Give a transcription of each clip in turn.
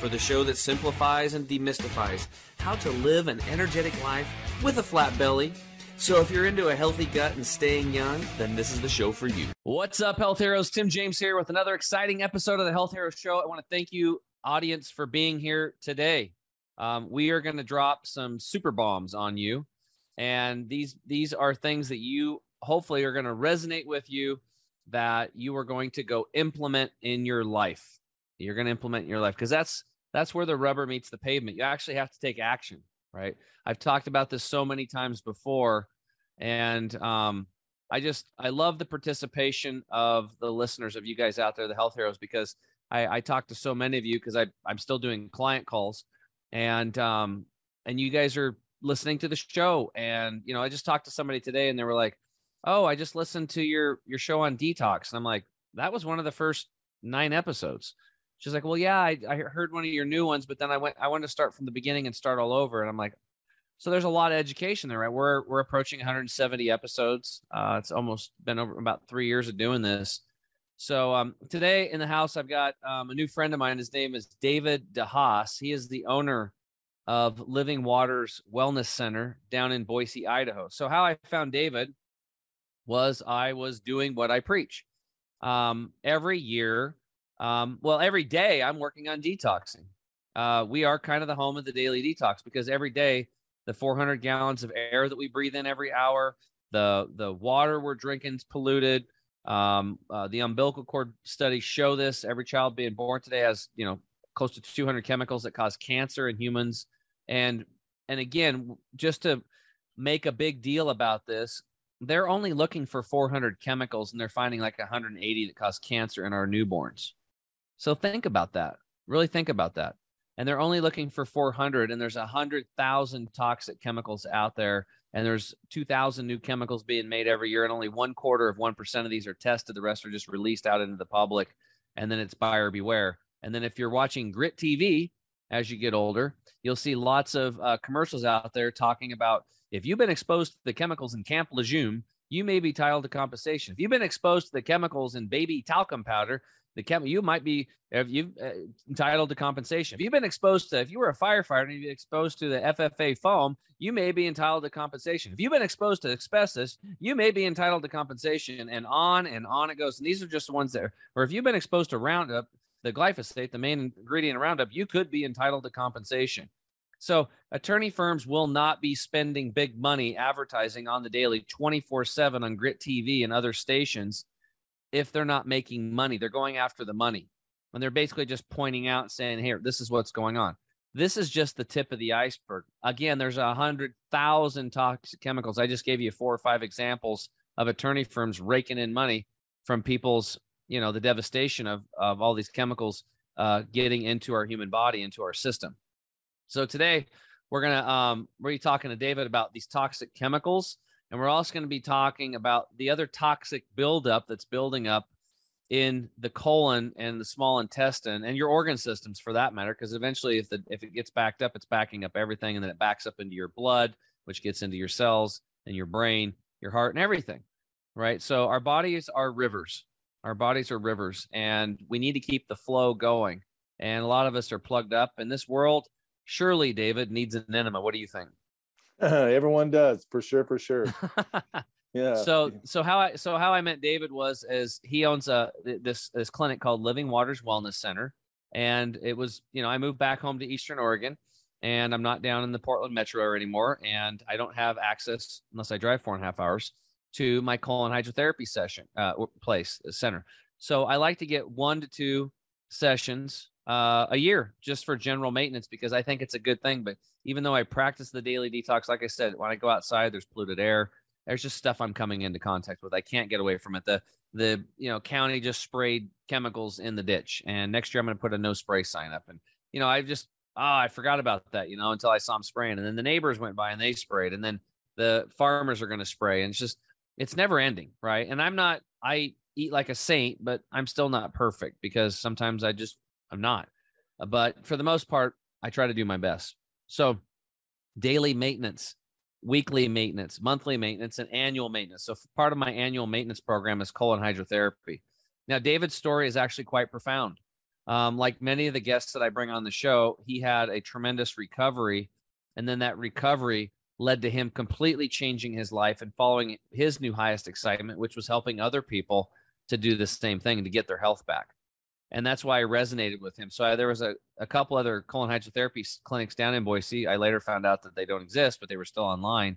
for the show that simplifies and demystifies how to live an energetic life with a flat belly. So if you're into a healthy gut and staying young, then this is the show for you. What's up, health heroes? Tim James here with another exciting episode of the Health Heroes Show. I want to thank you, audience, for being here today. Um, we are going to drop some super bombs on you, and these these are things that you hopefully are going to resonate with you that you are going to go implement in your life. You're going to implement in your life because that's that's where the rubber meets the pavement. You actually have to take action, right? I've talked about this so many times before, and um, I just I love the participation of the listeners of you guys out there, the health heroes, because I, I talk to so many of you because I I'm still doing client calls, and um, and you guys are listening to the show, and you know I just talked to somebody today, and they were like, "Oh, I just listened to your your show on detox," and I'm like, "That was one of the first nine episodes." She's like, well, yeah, I, I heard one of your new ones, but then I went, I wanted to start from the beginning and start all over. And I'm like, so there's a lot of education there, right? We're, we're approaching 170 episodes. Uh, it's almost been over about three years of doing this. So um, today in the house, I've got um, a new friend of mine. His name is David DeHaas. He is the owner of Living Waters Wellness Center down in Boise, Idaho. So how I found David was I was doing what I preach. Um, every year, um, well, every day I'm working on detoxing. Uh, we are kind of the home of the daily detox because every day the 400 gallons of air that we breathe in every hour, the the water we're drinking is polluted. Um, uh, the umbilical cord studies show this. Every child being born today has you know close to 200 chemicals that cause cancer in humans. And and again, just to make a big deal about this, they're only looking for 400 chemicals and they're finding like 180 that cause cancer in our newborns. So think about that. Really think about that. And they're only looking for 400, and there's 100,000 toxic chemicals out there, and there's 2,000 new chemicals being made every year, and only one quarter of 1% of these are tested. The rest are just released out into the public, and then it's buyer beware. And then if you're watching Grit TV as you get older, you'll see lots of uh, commercials out there talking about if you've been exposed to the chemicals in Camp Lejeune, you may be entitled to compensation. If you've been exposed to the chemicals in baby talcum powder, the chem you might be if you uh, entitled to compensation. If you've been exposed to, if you were a firefighter and you've been exposed to the FFA foam, you may be entitled to compensation. If you've been exposed to asbestos, you may be entitled to compensation, and on and on it goes. And these are just the ones that, or if you've been exposed to Roundup, the glyphosate, the main ingredient in Roundup, you could be entitled to compensation. So attorney firms will not be spending big money advertising on the daily 24 7 on Grit TV and other stations if they're not making money. They're going after the money. And they're basically just pointing out saying, here, this is what's going on. This is just the tip of the iceberg. Again, there's a hundred thousand toxic chemicals. I just gave you four or five examples of attorney firms raking in money from people's, you know, the devastation of, of all these chemicals uh, getting into our human body, into our system. So today we're gonna um, we're talking to David about these toxic chemicals and we're also going to be talking about the other toxic buildup that's building up in the colon and the small intestine and your organ systems for that matter because eventually if the if it gets backed up it's backing up everything and then it backs up into your blood which gets into your cells and your brain your heart and everything right? So our bodies are rivers. Our bodies are rivers and we need to keep the flow going. And a lot of us are plugged up in this world surely david needs an enema. What do you think Everyone does for sure, for sure. yeah. So so how I so how I met David was as he owns a this this clinic called Living Waters Wellness Center, and it was you know I moved back home to Eastern Oregon, and I'm not down in the Portland metro area anymore, and I don't have access unless I drive four and a half hours to my colon hydrotherapy session uh, place uh, center. So I like to get one to two sessions uh, a year just for general maintenance because I think it's a good thing. But even though I practice the daily detox, like I said, when I go outside, there's polluted air. There's just stuff I'm coming into contact with. I can't get away from it. The the you know county just sprayed chemicals in the ditch, and next year I'm going to put a no spray sign up. And you know I've just oh I forgot about that you know until I saw them spraying, and then the neighbors went by and they sprayed, and then the farmers are going to spray, and it's just it's never ending, right? And I'm not I eat like a saint, but I'm still not perfect because sometimes I just I'm not. But for the most part, I try to do my best. So daily maintenance, weekly maintenance, monthly maintenance, and annual maintenance. So part of my annual maintenance program is colon hydrotherapy. Now, David's story is actually quite profound. Um, like many of the guests that I bring on the show, he had a tremendous recovery. And then that recovery led to him completely changing his life and following his new highest excitement, which was helping other people to do the same thing to get their health back and that's why I resonated with him. So I, there was a, a couple other colon hydrotherapy clinics down in Boise. I later found out that they don't exist, but they were still online.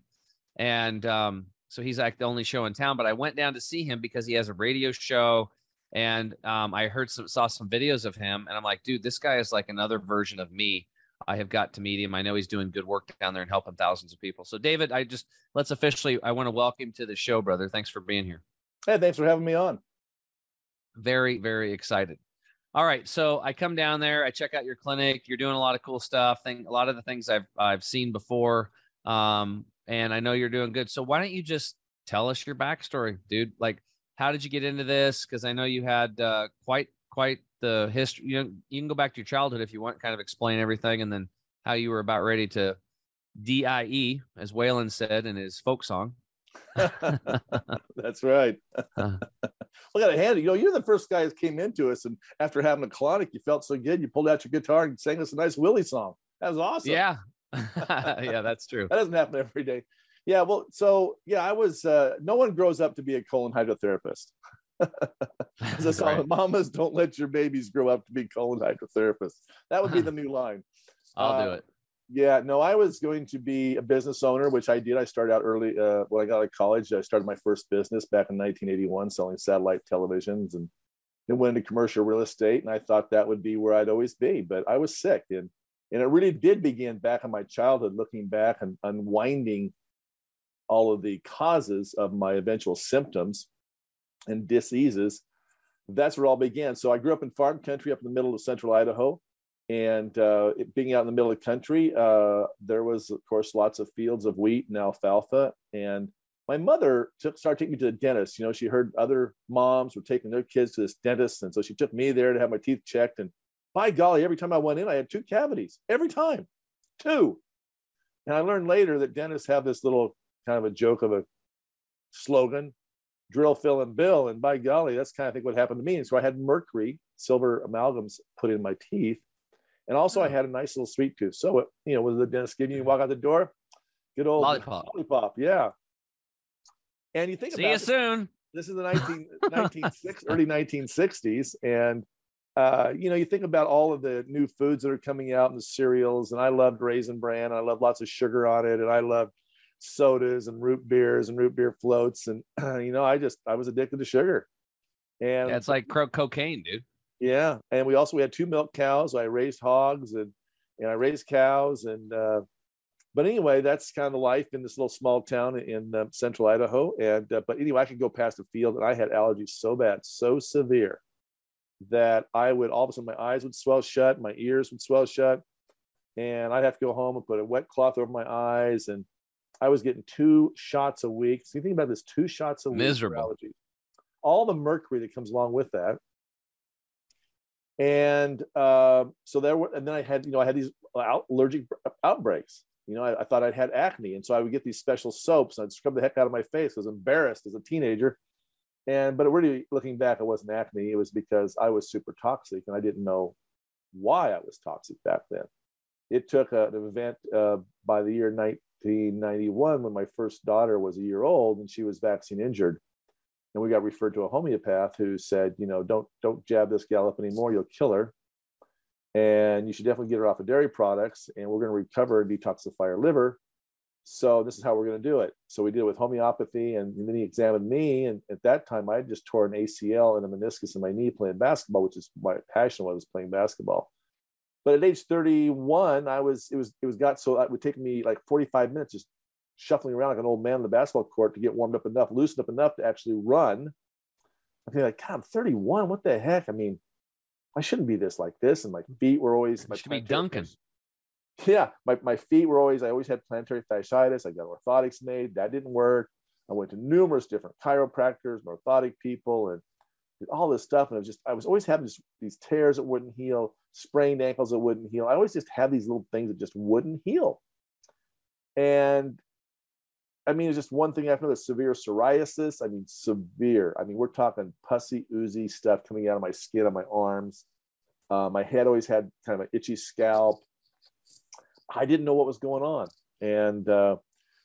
And um, so he's like the only show in town. But I went down to see him because he has a radio show, and um, I heard some saw some videos of him, and I'm like, dude, this guy is like another version of me. I have got to meet him. I know he's doing good work down there and helping thousands of people. So David, I just let's officially I want to welcome to the show, brother. Thanks for being here. Hey, thanks for having me on. Very, very excited. All right, so I come down there, I check out your clinic. You're doing a lot of cool stuff. Thing, a lot of the things I've I've seen before, um, and I know you're doing good. So why don't you just tell us your backstory, dude? Like, how did you get into this? Because I know you had uh, quite quite the history. You know, you can go back to your childhood if you want, kind of explain everything, and then how you were about ready to die, as Waylon said in his folk song. That's right. got to hand it. You know, you're the first guy that came into us, and after having a colonic, you felt so good. You pulled out your guitar and sang us a nice Willie song. That was awesome. Yeah, yeah, that's true. that doesn't happen every day. Yeah, well, so yeah, I was. Uh, no one grows up to be a colon hydrotherapist. As a song, right. mamas don't let your babies grow up to be colon hydrotherapists. That would be the new line. I'll uh, do it. Yeah, no, I was going to be a business owner, which I did. I started out early uh, when I got out of college. I started my first business back in 1981, selling satellite televisions, and then went into commercial real estate. And I thought that would be where I'd always be, but I was sick, and and it really did begin back in my childhood, looking back and unwinding all of the causes of my eventual symptoms and diseases. That's where it all began. So I grew up in farm country, up in the middle of central Idaho and uh, being out in the middle of the country, uh, there was, of course, lots of fields of wheat and alfalfa. And my mother took, started taking me to the dentist. You know, she heard other moms were taking their kids to this dentist. And so she took me there to have my teeth checked. And by golly, every time I went in, I had two cavities. Every time, two. And I learned later that dentists have this little kind of a joke of a slogan drill, fill, and bill. And by golly, that's kind of think what happened to me. And so I had mercury, silver amalgams put in my teeth and also, I had a nice little sweet tooth. So, it, you know, with the dentist giving you walk out the door, good old lollipop, lollipop, yeah. And you think see about you it, soon. This is the 19, 19 early 1960s, and uh, you know, you think about all of the new foods that are coming out and the cereals. And I loved Raisin Bran. I love lots of sugar on it, and I loved sodas and root beers and root beer floats. And you know, I just I was addicted to sugar. And yeah, it's like cocaine, dude. Yeah, and we also we had two milk cows. I raised hogs and and I raised cows and. Uh, but anyway, that's kind of the life in this little small town in uh, central Idaho. And uh, but anyway, I could go past a field, and I had allergies so bad, so severe, that I would all of a sudden my eyes would swell shut, my ears would swell shut, and I'd have to go home and put a wet cloth over my eyes. And I was getting two shots a week. So you think about this: two shots a week. Miserable. Allergies. All the mercury that comes along with that and uh, so there were and then i had you know i had these allergic outbreaks. You know I, I, thought i'd had acne. And so i would get these special soaps and i'd scrub the heck out of my face. I was embarrassed as a teenager. And but really looking back it wasn't acne. It was because i was super toxic and i didn't know why i was toxic back then. It took a, an event uh, by the year 1991 when my first daughter was a year old and she was vaccine injured and we got referred to a homeopath who said, you know, don't don't jab this gal up anymore, you'll kill her, and you should definitely get her off of dairy products, and we're going to recover and detoxify her liver. So this is how we're going to do it. So we did it with homeopathy, and, then he examined me, and at that time I had just tore an ACL and a meniscus in my knee playing basketball, which is my passion was playing basketball. But at age 31, I was it was it was got so it would take me like 45 minutes just shuffling around like an old man on the basketball court to get warmed up enough, loosened up enough to actually run. I feel like, God, I'm 31. What the heck? I mean, I shouldn't be this like this. And my feet were always my should be dunking. yeah, my, my feet were always, I always had plantar fasciitis. I got orthotics made. That didn't work. I went to numerous different chiropractors, orthotic people, and all this stuff. And I was just, I was always having this, these tears that wouldn't heal, sprained ankles that wouldn't heal. I always just had these little things that just wouldn't heal. And I mean, it's just one thing after another. severe psoriasis. I mean, severe. I mean, we're talking pussy, oozy stuff coming out of my skin on my arms. Uh, my head always had kind of an itchy scalp. I didn't know what was going on. And uh,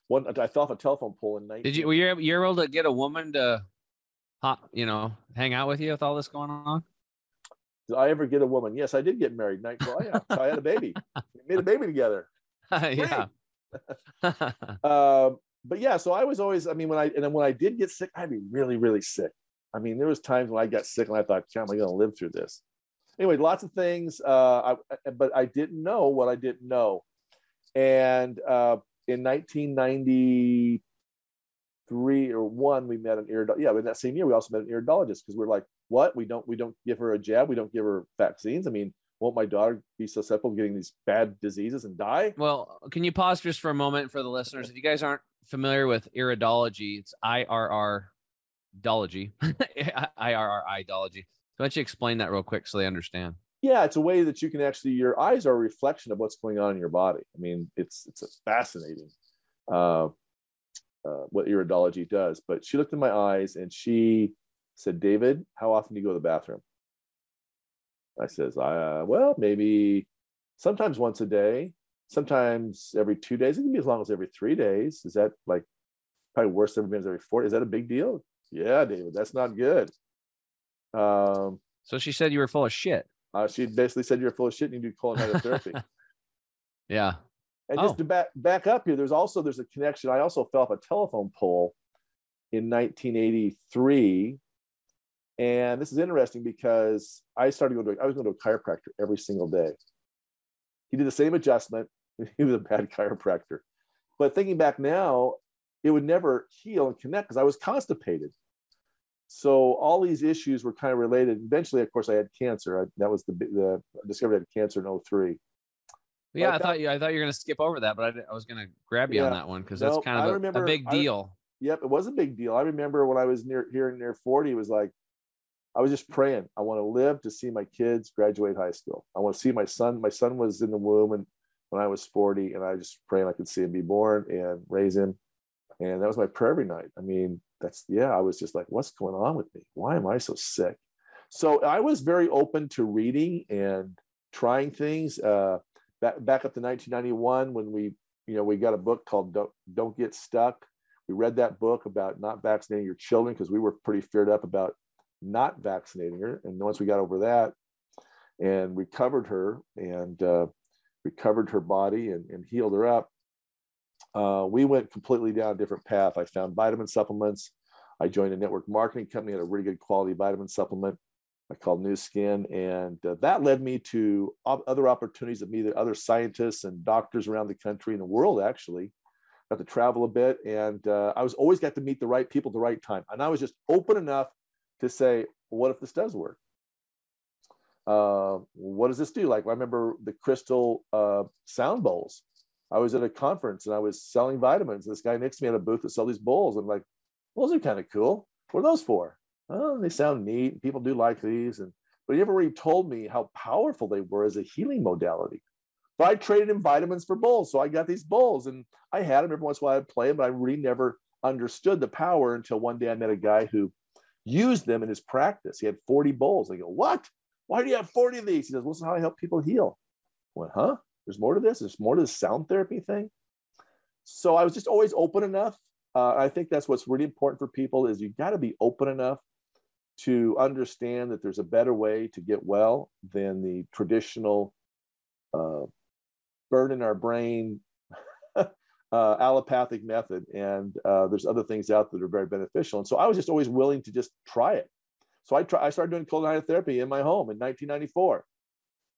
one, I fell off a telephone pole in 19- Did you, were you, you able to get a woman to, you know, hang out with you with all this going on? Did I ever get a woman? Yes, I did get married. Night, well, yeah, so I had a baby. We made a baby together. yeah. um, but yeah, so I was always, I mean, when I, and then when I did get sick, I'd be really, really sick. I mean, there was times when I got sick and I thought, how am I going to live through this? Anyway, lots of things, uh, I, but I didn't know what I didn't know. And uh, in 1993 or one, we met an iridologist. Yeah, in that same year, we also met an iridologist because we're like, what? We don't, we don't give her a jab. We don't give her vaccines. I mean, won't my daughter be susceptible to getting these bad diseases and die? Well, can you pause just for a moment for the listeners? If you guys aren't familiar with iridology, it's IRR dology, IRR idology. Why don't you explain that real quick so they understand? Yeah, it's a way that you can actually your eyes are a reflection of what's going on in your body. I mean, it's it's fascinating uh, uh, what iridology does. But she looked in my eyes and she said, "David, how often do you go to the bathroom?" I says, uh, "Well, maybe sometimes once a day, sometimes every two days. It can be as long as every three days. Is that like probably worse than every four? Is that a big deal? Yeah, David, that's not good." Um, so she said you were full of shit. Uh, she basically said you're full of shit and you do colon hydrotherapy. yeah. And just oh. to back back up here, there's also there's a connection. I also fell off a telephone pole in 1983, and this is interesting because I started going to I was going to a chiropractor every single day. He did the same adjustment. He was a bad chiropractor, but thinking back now, it would never heal and connect because I was constipated so all these issues were kind of related. Eventually, of course, I had cancer. I, that was the the I discovered I had cancer in 03. Yeah, I, thought you I thought you were going to skip over that, but I, I was going to grab you yeah, on that one because that's kind of a, remember, a, big deal. Yep, it was a big deal. I remember when I was near here near 40, it was like I was just praying. I want to live to see my kids graduate high school. I want to see my son. My son was in the womb and when I was 40, and I just praying I could see him be born and raise him. And that was my prayer every night. I mean, that's yeah i was just like what's going on with me? Why am i so sick? So i was very open to reading and trying things. Uh, back, back up to 1991 when we you know we got a book called don't, don't get stuck. We read that book about not vaccinating your children because we were pretty feared up about not vaccinating her. And once we got over that and recovered her and uh, recovered her body and, and healed her up uh, we went completely down a different path. I found vitamin supplements. I joined a network marketing company, had a really good quality vitamin supplement I called Nu Skin. And uh, that led me to op- other opportunities of meet other scientists and doctors around the country and the world, actually. Got to travel a bit. And uh, I was always got to meet the right people at the right time. And I was just open enough to say, what if this does work? Uh, what does this do? Like I remember the crystal uh, sound bowls. I was at a conference and I was selling vitamins. This guy next to me had a booth that sell these bowls. I'm like, those are kind of cool. What are those for? Oh, they sound neat. People do like these. And but he never really told me how powerful they were as a healing modality. But I traded in vitamins for bowls. So I got these bowls and I had them every once in a while. I'd play them, but I really never understood the power until one day I met a guy who used them in his practice. He had 40 bowls. I go, What? Why do you have 40 of these? He says, Well, this is how I help people heal. I went, huh? There's more to this. There's more to the sound therapy thing. So I was just always open enough. Uh, I think that's what's really important for people is you got to be open enough to understand that there's a better way to get well than the traditional uh, burn in our brain uh, allopathic method. And uh, there's other things out that are very beneficial. And so I was just always willing to just try it. So I, try, I started doing cold hydrotherapy in my home in 1994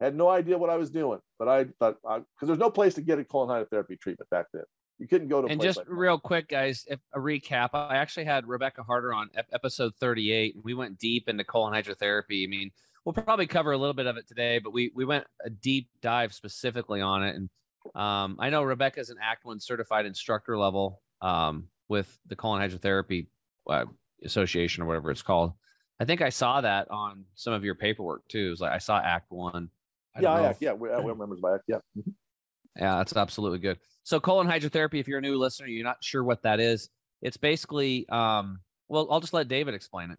had no idea what I was doing, but I thought because there's no place to get a colon hydrotherapy treatment back then. You couldn't go to. and just like real quick, guys, if, a recap. I actually had Rebecca Harder on episode 38. We went deep into colon hydrotherapy. I mean, we'll probably cover a little bit of it today, but we we went a deep dive specifically on it, and Um, I know Rebecca is an Act One certified instructor level um, with the colon hydrotherapy uh, association or whatever it's called. I think I saw that on some of your paperwork too. It was like I saw Act One. I yeah, Act, yeah, we're, members by Act. Yeah. Mm-hmm. Yeah, that's absolutely good. So colon hydrotherapy, if you're a new listener, you're not sure what that is. It's basically, um, well, I'll just let David explain it.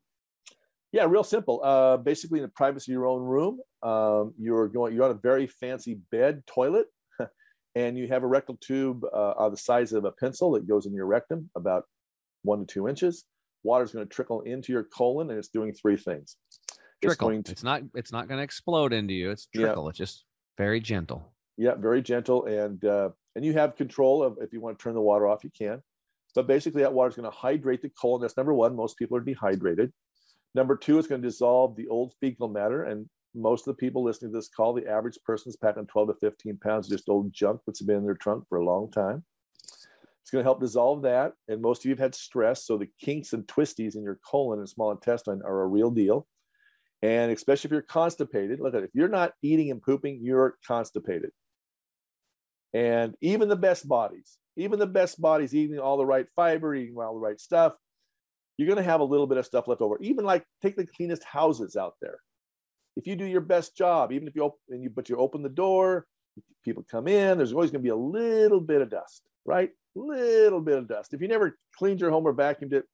Yeah, real simple. Uh, basically, in the privacy of your own room, um, you're going, you're on a very fancy bed, toilet, and you have a rectal tube uh, the size of a pencil that goes in your rectum, about one to two inches. Water is going to trickle into your colon, and it's doing three things. Trickle. It's, to, it's not. It's not going to explode into you. It's trickle. Yeah. It's just very gentle. Yeah, very gentle, and uh, and you have control of if you want to turn the water off, you can. But basically, that water is going to hydrate the colon. That's number one. Most people are dehydrated. Number two, it's going to dissolve the old fecal matter. And most of the people listening to this call, the average person's packing 12 to 15 pounds of just old junk that's been in their trunk for a long time. It's going to help dissolve that. And most of you have had stress. So the kinks and twisties in your colon and small intestine are a real deal. And especially if you're constipated, look at it. If you're not eating and pooping, you're constipated. And even the best bodies, even the best bodies eating all the right fiber, eating all the right stuff, you're going to have a little bit of stuff left over. Even like take the cleanest houses out there. If you do your best job, even if you open, you, but you open the door, people come in, there's always going to be a little bit of dust, right? Little bit of dust. If you never cleaned your home or vacuumed it,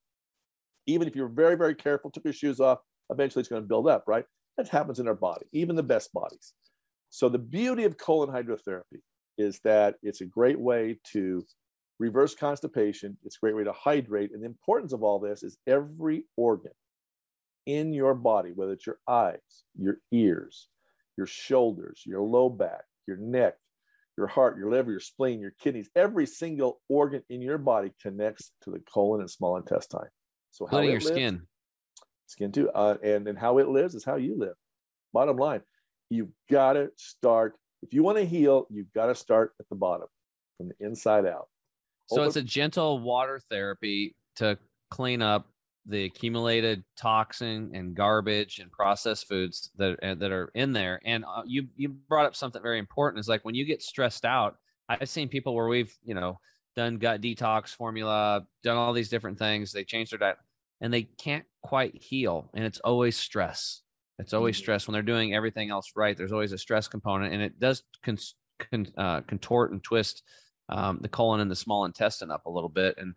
even if you're very, very careful, took your shoes off, eventually it's going to build up, right? That happens in our body, even the best bodies. So the beauty of colon hydrotherapy is that it's a great way to reverse constipation. It's a great way to hydrate. And the importance of all this is every organ in your body, whether it's your eyes, your ears, your shoulders, your low back, your neck, your heart, your liver, your spleen, your kidneys, every single organ in your body connects to the colon and small intestine. So how your lives, skin, skin too, uh, and and how it lives is how you live. Bottom line, you've got to start. If you want to heal, you've got to start at the bottom, from the inside out. So it's a gentle water therapy to clean up the accumulated toxin and garbage and processed foods that uh, that are in there. And uh, you you brought up something very important. Is like when you get stressed out. I've seen people where we've you know done gut detox formula, done all these different things. They change their diet and they can't quite heal, and it's always stress. It's always mm-hmm. stress when they're doing everything else right. There's always a stress component, and it does con- con- uh, contort and twist um, the colon and the small intestine up a little bit. And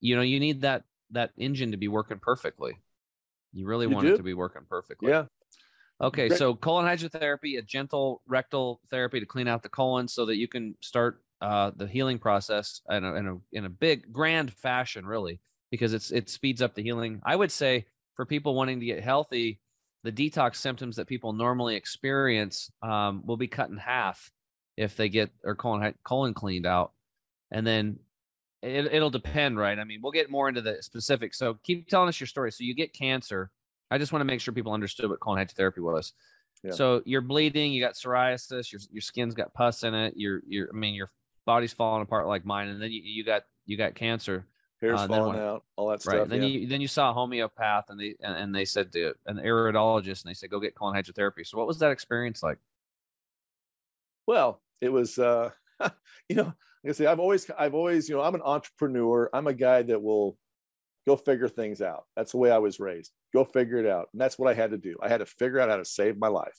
you know, you need that that engine to be working perfectly. You really you want do? it to be working perfectly. Yeah. Okay, Great. so colon hydrotherapy, a gentle rectal therapy to clean out the colon, so that you can start uh, the healing process in a, in a in a big grand fashion, really, because it's it speeds up the healing. I would say for people wanting to get healthy, the detox symptoms that people normally experience um, will be cut in half if they get their colon colon cleaned out, and then it, it'll depend, right? I mean, we'll get more into the specifics. So keep telling us your story. So you get cancer. I just want to make sure people understood what colon hydrotherapy was. Yeah. So you're bleeding, you got psoriasis, your your skin's got pus in it, your your I mean your body's falling apart like mine, and then you, you got you got cancer. Hair's uh, falling out, all that stuff. Right. Then yeah. you then you saw a homeopath and they and, and they said to an iridologist and they said go get colon hydrotherapy. So what was that experience like? Well, it was, uh, you know, like I say, I've always, I've always, you know, I'm an entrepreneur. I'm a guy that will go figure things out. That's the way I was raised. Go figure it out. And that's what I had to do. I had to figure out how to save my life.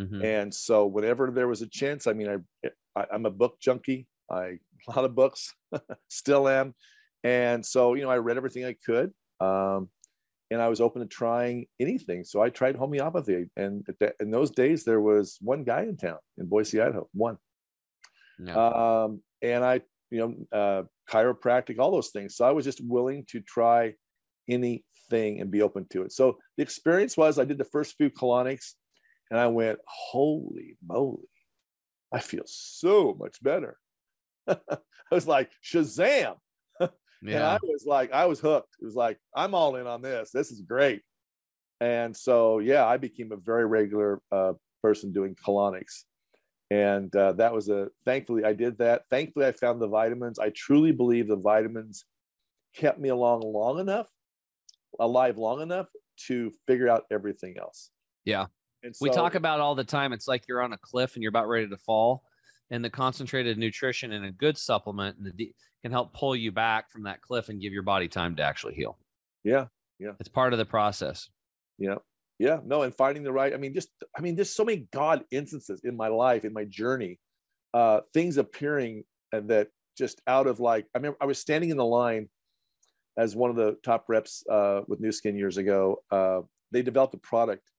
Mm-hmm. And so whenever there was a chance, I mean, I, I am a book junkie. I a lot of books, still am. And so, you know, I read everything I could. Um, and I was open to trying anything. So I tried homeopathy. And in those days, there was one guy in town in Boise, Idaho, one. Um, and I, you know, uh, chiropractic, all those things. So I was just willing to try anything and be open to it. So the experience was I did the first few colonics and I went, holy moly, I feel so much better. I was like, Shazam. Yeah. And I was like, I was hooked. It was like, I'm all in on this. This is great. And so, yeah, I became a very regular uh, person doing colonics. And uh, that was a, thankfully, I did that. Thankfully, I found the vitamins. I truly believe the vitamins kept me along long enough, alive long enough to figure out everything else. Yeah. So, we talk about all the time. It's like you're on a cliff and you're about ready to fall and the concentrated nutrition and a good supplement and the can help pull you back from that cliff and give your body time to actually heal. Yeah. Yeah. It's part of the process. Yeah. Yeah. No, and finding the right, I mean, just, I mean, there's so many God instances in my life, in my journey, uh, things appearing and that just out of like, I remember I was standing in the line as one of the top reps uh, with Nu Skin years ago. Uh, they developed a product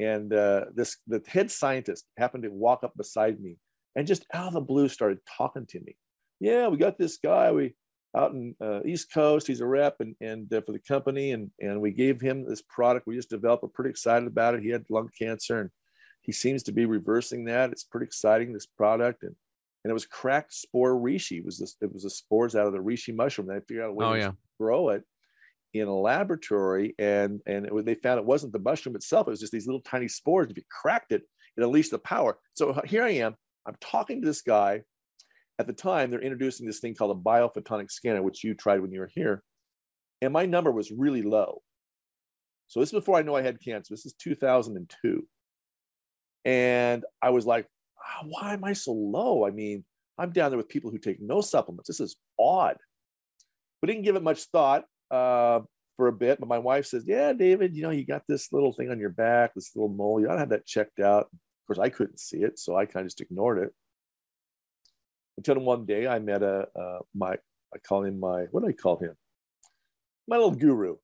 and uh, this, the head scientist happened to walk up beside me and just out of the blue started talking to me. Yeah, we got this guy. We out in uh, East Coast. He's a rep and and uh, for the company, and and we gave him this product. We just developed. We're pretty excited about it. He had lung cancer, and he seems to be reversing that. It's pretty exciting. This product, and and it was cracked spore reishi. It was this, it was the spores out of the reishi mushroom. They figured out a way oh, to yeah. grow it in a laboratory, and and it, they found it wasn't the mushroom itself. It was just these little tiny spores. If you cracked it, it unleashed the power. So here I am. I'm talking to this guy at the time, they're introducing this thing called a biophotonic scanner, which you tried when you were here. And my number was really low. So this is before I know I had cancer. This is 2002. And I was like, oh, why am I so low? I mean, I'm down there with people who take no supplements. This is odd. But didn't give it much thought uh, for a bit. But my wife says, yeah, David, you know, you got this little thing on your back, this little mole. You ought to have that checked out. Of course, I couldn't see it. So I kind of just ignored it until one day I met a uh, my I call him my what do I call him? My little guru.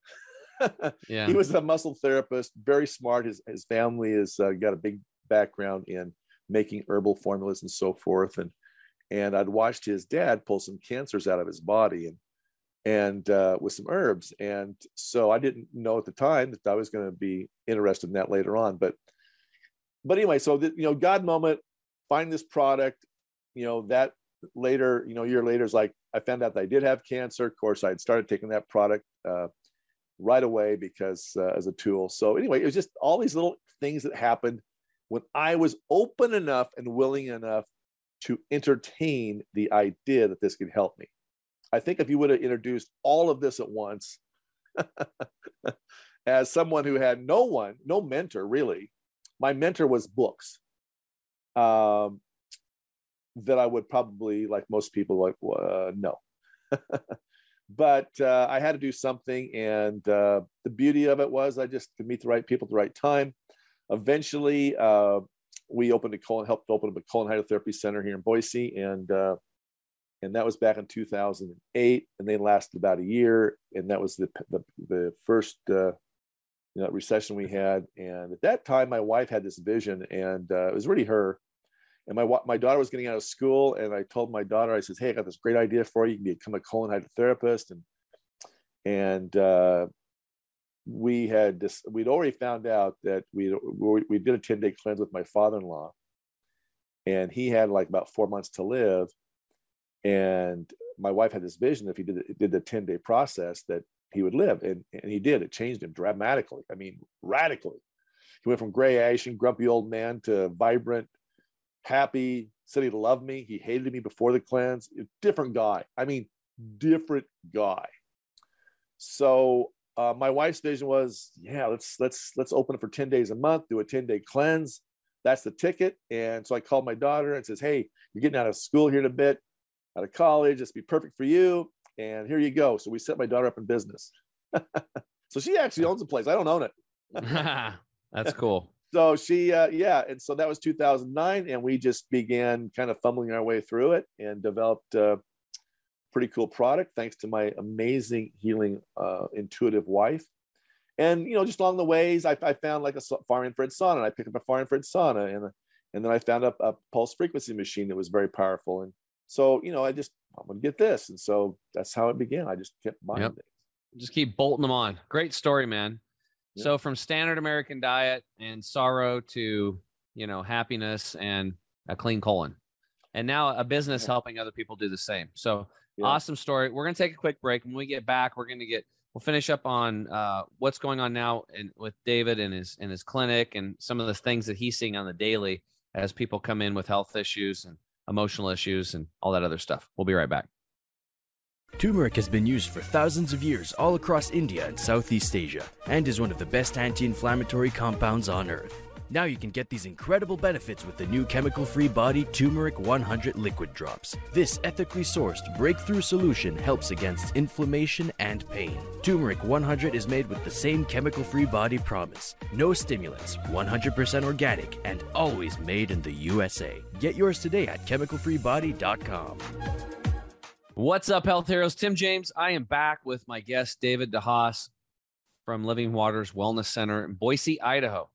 yeah. He was a muscle therapist, very smart. His his family has uh, got a big background in making herbal formulas and so forth. And and I'd watched his dad pull some cancers out of his body and and uh, with some herbs. And so I didn't know at the time that I was going to be interested in that later on. But but anyway, so the, you know, God moment, find this product, you know, that later, you know, a year later is like, I found out that I did have cancer. Of course, I had started taking that product uh, right away because uh, as a tool. So anyway, it was just all these little things that happened when I was open enough and willing enough to entertain the idea that this could help me. I think if you would have introduced all of this at once, as someone who had no one, no mentor really, my mentor was books. Um, that I would probably, like most people, like uh, no. but uh, I had to do something, and uh, the beauty of it was I just could meet the right people at the right time. Eventually, uh, we opened a colon, helped open up a colon hydrotherapy center here in Boise, and uh, and that was back in 2008, and they lasted about a year, and that was the the, the first uh, you know recession we had. And at that time, my wife had this vision, and it was really her and my my daughter was getting out of school, and I told my daughter, I says, "Hey, I got this great idea for you. You can become a colon hydrotherapist." And and uh, we had this. We'd already found out that we we did a ten day cleanse with my father in law, and he had like about four months to live. And my wife had this vision if he did did the ten day process that he would live, and and he did. It changed him dramatically. I mean, radically. He went from gray ashen, grumpy old man to vibrant, happy, said he loved me. He hated me before the cleanse. Different guy. I mean, different guy. So uh, my wife's vision was, yeah, let's let's let's open it for 10 days a month, do a 10 day cleanse. That's the ticket. And so I called my daughter and says, hey, you're getting out of school here in a bit, out of college. This be perfect for you. And here you go. So we set my daughter up in business. so she actually owns the place. I don't own it. That's cool so she uh, yeah and so that was 2009 and we just began kind of fumbling our way through it and developed a pretty cool product thanks to my amazing healing uh, intuitive wife. And you know just along the ways i, I found like a far infrared sauna and i picked up a far infrared sauna and and then i found a, a pulse frequency machine that was very powerful. And so you know i just i'm gonna get this. And so that's how it began. I just kept buying yep. things. Just keep bolting them on. Great story man so from standard American diet and sorrow to, you know, happiness and a clean colon. And now a business yeah. helping other people do the same. So yeah. awesome story. We're going to take a quick break. When we get back, we're going to get we'll finish up on uh, what's going on now in, with David and his in his clinic and some of the things that he's seeing on the daily as people come in with health issues and emotional issues and all that other stuff. We'll be right back. Turmeric has been used for thousands of years all across India and Southeast Asia and is one of the best anti inflammatory compounds on earth. Now you can get these incredible benefits with the new chemical free body Turmeric 100 liquid drops. This ethically sourced breakthrough solution helps against inflammation and pain. Turmeric 100 is made with the same chemical free body promise no stimulants, 100% organic, and always made in the USA. Get yours today at chemicalfreebody.com. What's up, health heroes? Tim James. I am back with my guest, David DeHaas from Living Waters Wellness Center in Boise, Idaho.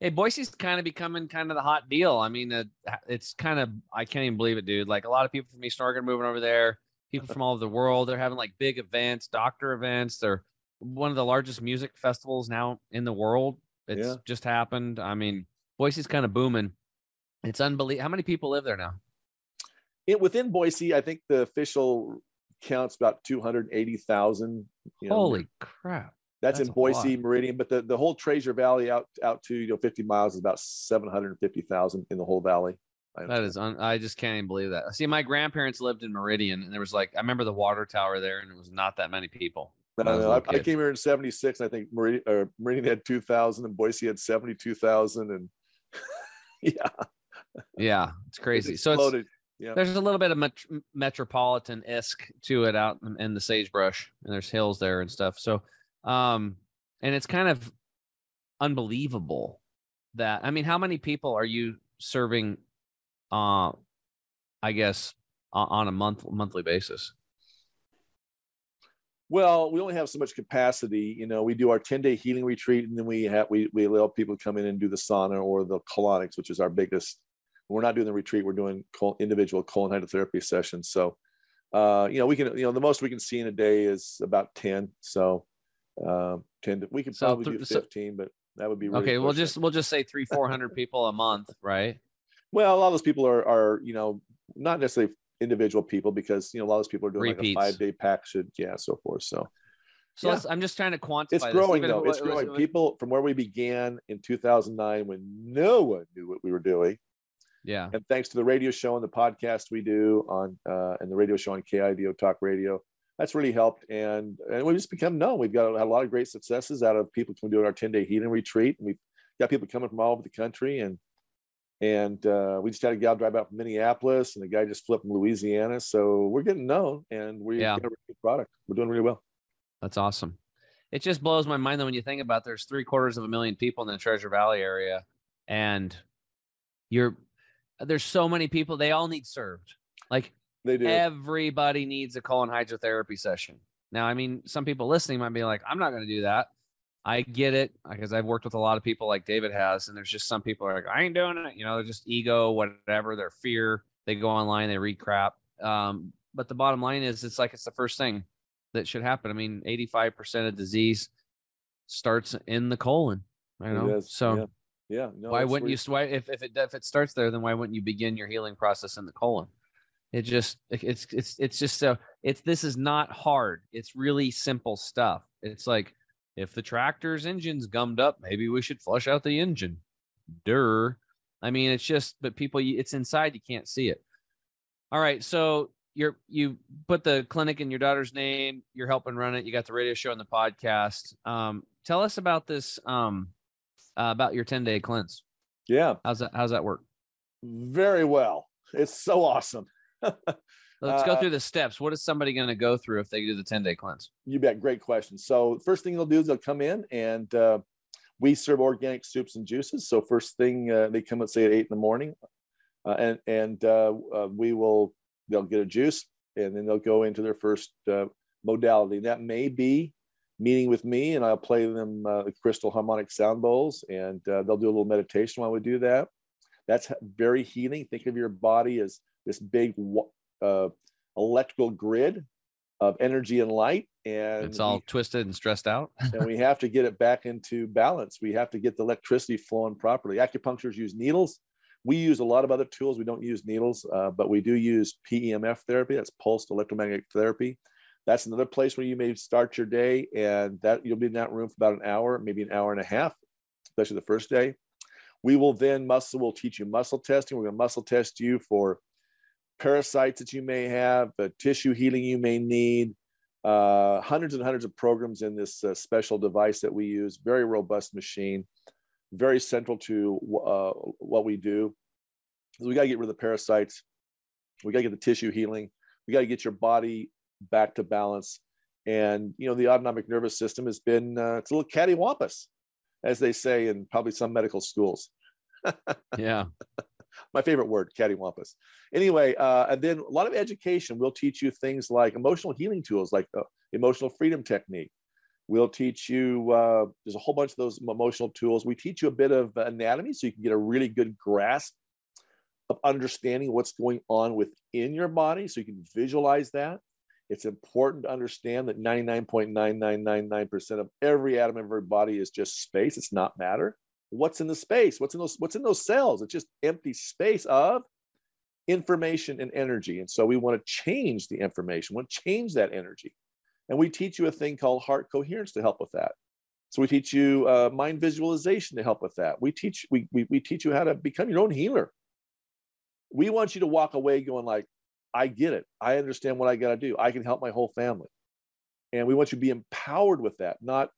Hey, Boise's kind of becoming kind of the hot deal. I mean, uh, it's kind of I can't even believe it, dude. Like a lot of people from East Oregon moving over there. People from all over the world. They're having like big events, doctor events. They're one of the largest music festivals now in the world. It's Yeah. just happened. I mean, Boise's kind of booming. It's unbelievable. How many people live there now? It, within Boise, I think the official count's about 280,000. you know, Holy crap! That's, That's in Boise lot. Meridian, but the, the whole Treasure Valley out out to you know 50 miles is about 750,000 in the whole valley. I That is, un- I just can't even believe that. See, my grandparents lived in Meridian, and there was like, I remember the water tower there, and it was not that many people. I, I know. I, I came here in 76. I think Meridian, Meridian had 2,000 and Boise had 72,000. And yeah, Yeah, it's it crazy. So it's. Yeah. there's a little bit of met- metropolitan esque to it out in, in the sagebrush, and there's hills there and stuff. So, um, and it's kind of unbelievable that I mean, how many people are you serving? Uh, I guess o- on a month monthly basis. Well, we only have so much capacity. You know, we do our 10 day healing retreat, and then we have we we allow people to come in and do the sauna or the colonics, which is our biggest. We're not doing the retreat; we're doing individual colon hydrotherapy sessions. So, uh, you know, we can you know the most we can see in a day is about 10. So, um, 10. To, we could So probably th- do so- 15, but that would be really okay, we'll just we'll just say three four hundred people a month, right? Well, a lot of those people are are you know not necessarily individual people because you know a lot of those people are doing Repeats. like a five day package, yeah, so forth. So So Yeah. I'm just trying to quantify. it's growing if though. it It's growing. was- People from where we began in 2009 when no one knew what we were doing, Yeah. and thanks to the radio show and the podcast we do on uh, and the radio show on KIDO Talk Radio, that's really helped. And and we've just become known. We've got had a lot of great successes out of people coming doing our 10 day healing retreat, and we've got people coming from all over the country and. And uh, we just had a gal drive out from Minneapolis, and the guy just flipped from Louisiana. So we're getting known, and we're Yeah. getting a really good product. We're doing really well. That's awesome. It just blows my mind though when you think about there's three quarters of a million people in the Treasure Valley area, and you're there's so many people. They all need served. Like They do. everybody needs a colon hydrotherapy session. Now, I mean, some people listening might be like, "I'm not going to do that." I get it because I've worked with a lot of people like David has, and there's just some people are like, "I ain't doing it." You know, they're just ego, whatever. Their fear. They go online, they read crap. Um, but the bottom line is, it's like it's the first thing that should happen. I mean, 85% of disease starts in the colon. You It know, so yeah. Yeah. No, why wouldn't where you? Why if if it if it starts there, then why wouldn't you begin your healing process in the colon? It just it's it's it's just so it's this is not hard. It's really simple stuff. It's like if the tractor's engine's gummed up, maybe we should flush out the engine. Dur. I mean, it's just but people, it's inside. You can't see it. All right, so you're you put the clinic in your daughter's name. You're helping run it. You got the radio show and the podcast. Um, tell us about this. Um, uh, about your 10 day cleanse. Yeah. How's that? How's that work? Very well. It's so awesome. Let's go Uh, through the steps. What is somebody going to go through if they do the 10 day cleanse? You bet. Great question. So first thing they'll do is they'll come in and uh, we serve organic soups and juices. So first thing uh, they come at say at eight in the morning, uh, and and uh, uh, we will they'll get a juice and then they'll go into their first uh, modality. That may be meeting with me, and I'll play them uh, the crystal harmonic sound bowls, and uh, they'll do a little meditation while we do that. That's very healing. Think of your body as this big uh, electrical grid of energy and light, and It's all we- twisted and stressed out. and we have to get it back into balance. We have to get the electricity flowing properly. Acupuncturists use needles. We use a lot of other tools. We don't use needles, uh, but we do use PEMF therapy. That's pulsed electromagnetic therapy. That's another place where you may start your day, and that you'll be in that room for about an hour, maybe an hour and a half, especially the first day. We will then muscle. We'll teach you muscle testing. We're going to muscle test you for parasites that you may have, the tissue healing you may need, uh, hundreds and hundreds of programs in this uh, special device that we use. Very robust machine. very central to uh, what we do. We got to get rid of the parasites. We got to get the tissue healing. We got to get your body back to balance. And you know, the autonomic nervous system has been uh, it's a little cattywampus, as they say in probably some medical schools. yeah. My favorite word, cattywampus. Anyway, uh, and then a lot of education. We'll teach you things like emotional healing tools, like the emotional freedom technique. We'll teach you, uh, there's a whole bunch of those emotional tools. We teach you a bit of anatomy so you can get a really good grasp of understanding what's going on within your body so you can visualize that. It's important to understand that 99.9999% of every atom of every body is just space, it's not matter. What's in the space? What's in those what's in those cells? It's just empty space of information and energy. And so we want to change the information, we want to change that energy. And we teach you a thing called heart coherence to help with that. So we teach you uh, mind visualization to help with that. We teach we, we we teach you how to become your own healer. We want you to walk away going like, I get it. I understand what I got to do. I can help my whole family. And we want you to be empowered with that, not,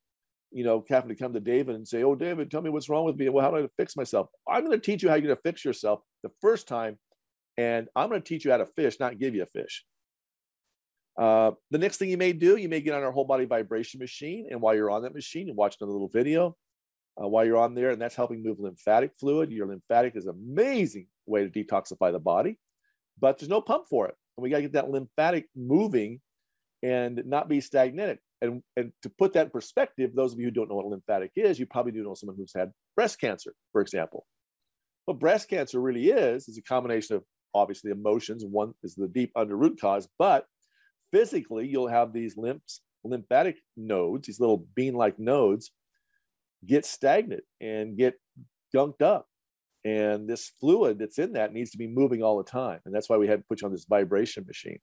you know, having to come to David and say, Oh, David, tell me what's wrong with me. Well, how do I fix myself? I'm going to teach you how you're going to fix yourself the first time. And I'm going to teach you how to fish, not give you a fish. Uh, the next thing you may do, you may get on our whole body vibration machine. And while you're on that machine, you watch another little video uh, while you're on there, and that's helping move lymphatic fluid. Your lymphatic is an amazing way to detoxify the body, but there's no pump for it. And we got to get that lymphatic moving and not be stagnant. And, and to put that in perspective, those of you who don't know what lymphatic is, you probably do know someone who's had breast cancer, for example. What breast cancer really is, is a combination of obviously emotions. One is the deep under root cause, but physically, you'll have these lymphs, lymphatic nodes, these little bean like nodes, get stagnant and get gunked up. And this fluid that's in that needs to be moving all the time. And that's why we had to put you on this vibration machine.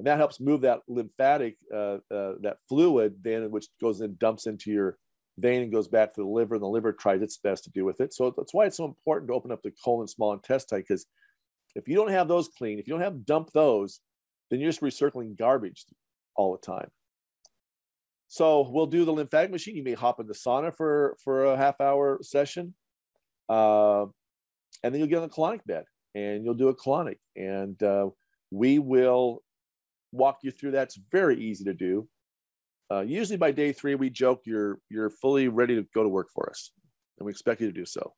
And that helps move that lymphatic, uh, uh, that fluid, then which goes and dumps into your vein and goes back to the liver, and the liver tries its best to do with it. So that's why it's so important to open up the colon, small intestine, because if you don't have those clean, if you don't have dump those, then you're just recircling garbage all the time. So we'll do the lymphatic machine. You may hop in the sauna for for a half hour session, uh, and then you'll get on the colonic bed and you'll do a colonic, and uh, we will walk you through that. It's very easy to do. Uh, usually by day three, we joke you're you're fully ready to go to work for us, and we expect you to do so.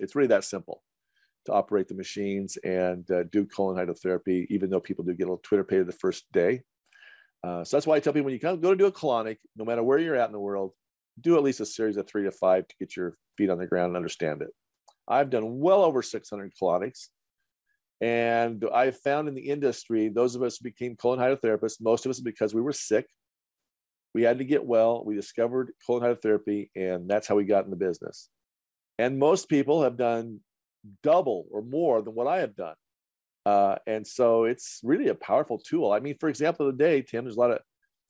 It's really that simple to operate the machines and uh, do colon hydrotherapy, even though people do get a little Twitter pay the first day. Uh, so that's why I tell people when you come go to do a colonic, no matter where you're at in the world, do at least a series of three to five to get your feet on the ground and understand it. I've done well over 600 colonics. And I've found in the industry, those of us who became colon hydrotherapists, most of us because we were sick. We had to get well. We discovered colon hydrotherapy, and that's how we got in the business. And most people have done double or more than what I have done. Uh, and so it's really a powerful tool. I mean, for example, today, Tim, there's a lot of,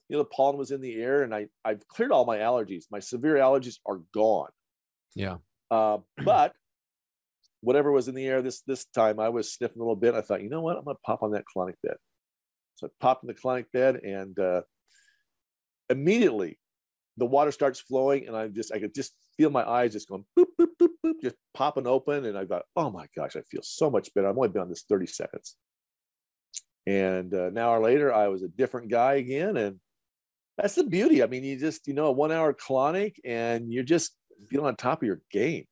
you know, the pollen was in the air and I, I've cleared all my allergies. My severe allergies are gone. Yeah. Uh, but whatever was in the air this this time, I was sniffing a little bit. I thought, you know what? I'm to pop on that colonic bed. So I popped in the colonic bed and uh, immediately the water starts flowing and I just, I could just feel my eyes just going boop, boop, boop, boop, just popping open. And I thought, oh my gosh, I feel so much better. I've only been on this 30 seconds. And uh, an hour later, I was a different guy again. And that's the beauty. I mean, you just, you know, a one hour colonic and you're just feeling on top of your game.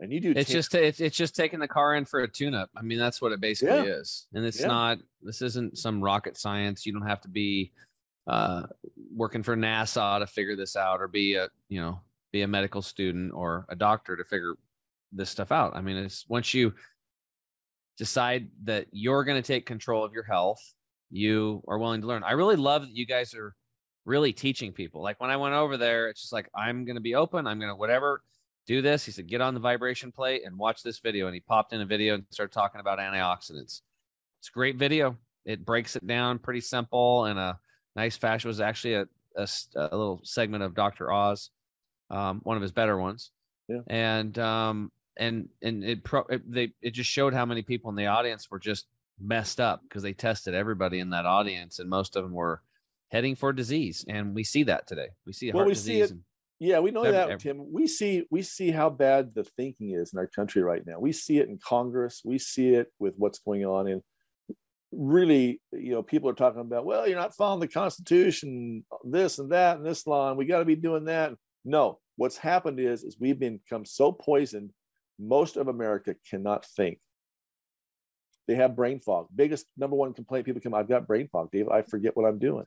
And you do. It's just it's, it's just taking the car in for a tune-up. I mean, that's what it basically Yeah. is. And it's Yeah. not. This isn't some rocket science. You don't have to be uh, working for NASA to figure this out, or be a you know be a medical student or a doctor to figure this stuff out. I mean, it's once you decide that you're going to take control of your health, you are willing to learn. I really love that you guys are really teaching people. Like when I went over there, it's just like I'm going to be open. I'm going to whatever do this. He said, get on the vibration plate and watch this video. And he popped in a video and started talking about antioxidants. It's a great video. It breaks it down pretty simple in a nice fashion. It was actually a little segment of Dr. Oz, um, one of his better ones. Yeah. And, um, and, and it, pro, it, they, it just showed how many people in the audience were just messed up because they tested everybody in that audience and most of them were heading for disease. And we see that today. We see Well, heart we see disease. it- and- Yeah, we know Every- that, every- Tim. We see we see how bad the thinking is in our country right now. We see it in Congress. We see it with what's going on in really, you know, people are talking about, well, you're not following the Constitution, this and that and this law, and we got to be doing that. No, what's happened is is we've become so poisoned, most of America cannot think. They have brain fog. Biggest number one complaint people come, I've got brain fog, Dave. I forget what I'm doing.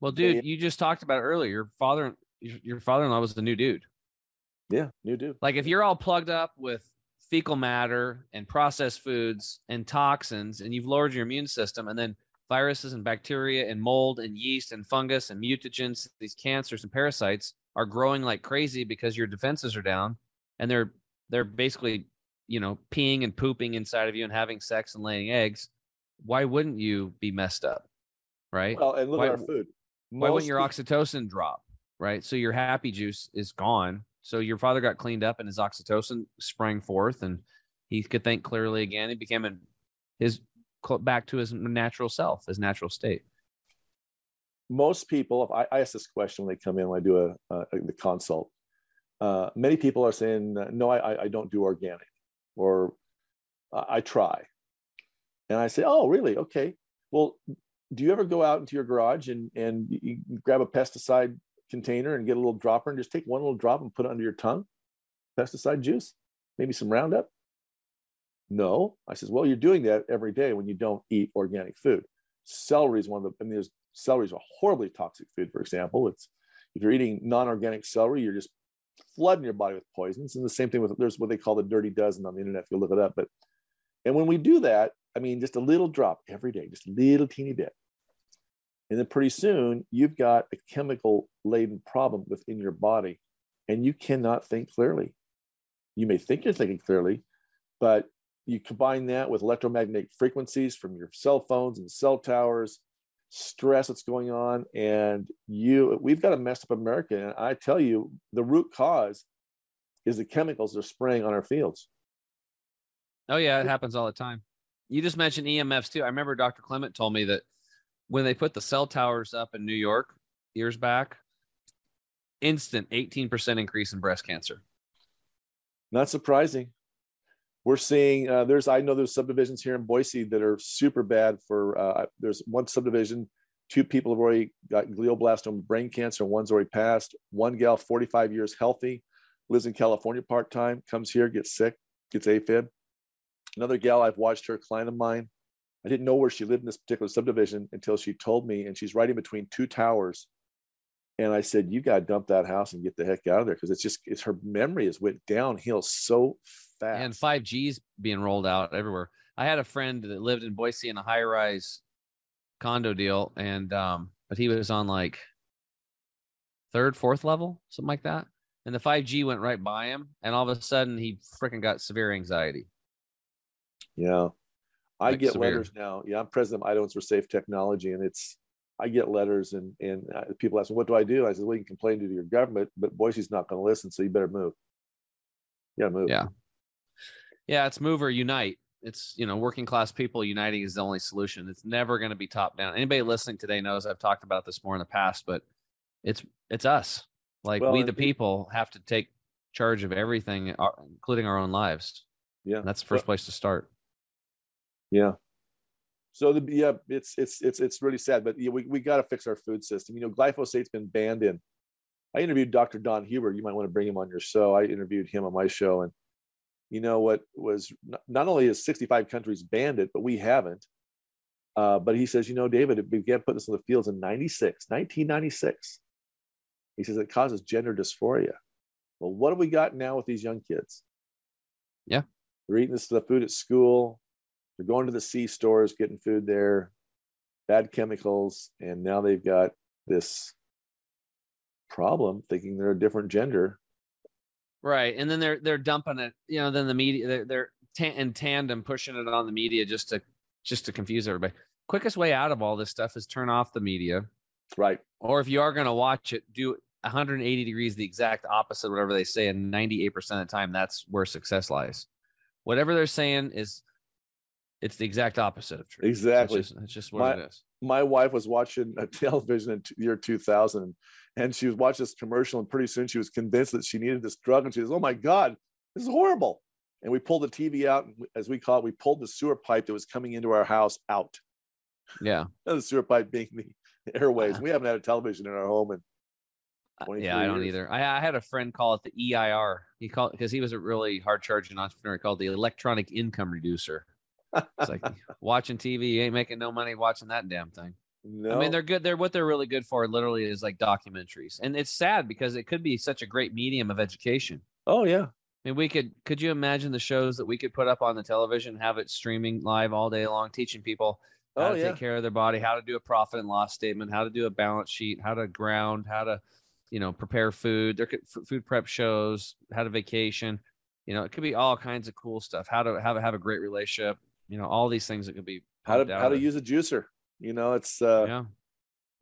Well, dude, you just talked about it earlier. Your father, your your father-in-law was the new dude. Yeah, new dude. Like if you're all plugged up with fecal matter and processed foods and toxins, and you've lowered your immune system, and then viruses and bacteria and mold and yeast and fungus and mutagens, these cancers and parasites are growing like crazy because your defenses are down, and they're they're basically you know peeing and pooping inside of you and having sex and laying eggs. Why wouldn't you be messed up, right? Well, and look Why- at our food. Why wouldn't your oxytocin drop? Right. So your happy juice is gone. So your father got cleaned up and his oxytocin sprang forth and he could think clearly again. He became in his back to his natural self, his natural state. most people, I, I ask this question when they come in, when I do a, a the consult, uh, many people are saying, uh, no, I, I- don't do organic or I try. And I say, oh, really? Okay. Well, do you ever go out into your garage and, and grab a pesticide container and get a little dropper and just take one little drop and put it under your tongue? Pesticide juice, maybe some Roundup? No. I says, well, you're doing that every day when you don't eat organic food. Celery is one of the, I mean, there's celery is a horribly toxic food, for example. It's if you're eating non-organic celery, you're just flooding your body with poisons. And the same thing with there's what they call the dirty dozen on the internet if you look it up. But and when we do that, I mean just a little drop every day, just a little teeny bit. And then pretty soon you've got a chemical laden problem within your body, and you cannot think clearly. You may think you're thinking clearly, but you combine that with electromagnetic frequencies from your cell phones and cell towers, stress that's going on, and you we've got a messed up America. And I tell you, the root cause is the chemicals they're spraying on our fields. Oh yeah, it happens all the time. You just mentioned EMFs too. I remember Dr. Clement told me that when they put the cell towers up in New York years back, instant 18% increase in breast cancer. Not surprising. We're seeing uh, there's I know there's subdivisions here in Boise that are super bad for. Uh, there's one subdivision, two people have already got glioblastoma brain cancer, one's already passed. One gal, 45 years healthy, lives in California part time, comes here, gets sick, gets AFib. Another gal I've watched her, client of mine. I didn't know where she lived in this particular subdivision until she told me, and she's right in between two towers. And I said, "You got to dump that house and get the heck out of there because it's just it's her memory has went downhill so fast." and 5G's being rolled out everywhere. I had a friend that lived in Boise in a high rise condo deal, and um, but he was on like third, fourth level, something like that. And the 5G went right by him, and all of a sudden he freaking got severe anxiety. Yeah. I Like get severe. letters now. Yeah, I'm president of Idahoans for Safe Technology, and it's I get letters and and uh, people ask me, "What do I do?" I said, "Well, you can complain to your government, but Boise's not going to listen, so you better move. Yeah, move." Yeah. Yeah, it's move or unite. It's you know working class people uniting is the only solution. It's never going to be top down. Anybody listening today knows I've talked about this more in the past, but it's it's us. Like Well, we the people have to take charge of everything, including our own lives. yeah, And that's the first place to start. Yeah. So the yeah, it's it's it's it's really sad, but yeah, we we got to fix our food system. You know, glyphosate's been banned in. I interviewed Dr. Don Huber. You might want to bring him on your show. I interviewed him on my show, and you know what was not, only is 65 countries banned it, but we haven't. Uh, but he says, you know, David, it began putting this in the fields in 96, 1996. He says it causes gender dysphoria. Well, what have we got now with these young kids? Yeah. They're eating this the food at school. They're going to the C stores, getting food there, bad chemicals, and now they've got this problem thinking they're a different gender. Right, and then they're they're dumping it. You know, then the media they're, they're ta- in tandem pushing it on the media just to just to confuse everybody. Quickest way out of all this stuff is turn off the media, Right. or if you are going to watch it, do 180 degrees the exact opposite of whatever they say, and 98% of the time that's where success lies. Whatever they're saying is it's the exact opposite of true. Exactly. It's just, it's just what My- it is. my wife was watching a television in t- year 2000 and she was watching this commercial and pretty soon she was convinced that she needed this drug and she says oh my god this is horrible and we pulled the tv out and as we call it we pulled the sewer pipe that was coming into our house out Yeah. the sewer pipe being the airways we haven't had a television in our home and Uh, 23 Yeah, I don't years. either. I, I had a friend call it the EIR. He called because he was a really hard charging entrepreneur called the electronic income reducer. It's like watching TV, you ain't making no money watching that damn thing. no I mean, they're good. They're what they're really good for. Literally, is like documentaries, and it's sad because it could be such a great medium of education. oh yeah I mean, we could. Could you imagine the shows that we could put up on the television, have it streaming live all day long, teaching people oh, how oh to yeah take care of their body, how to do a profit and loss statement, how to do a balance sheet, how to ground, how to, you know, prepare food. There could food prep shows, how to vacation. You know, it could be all kinds of cool stuff. How to have a, have a great relationship. You know, all these things that could be how to how to use a juicer you know it's uh yeah,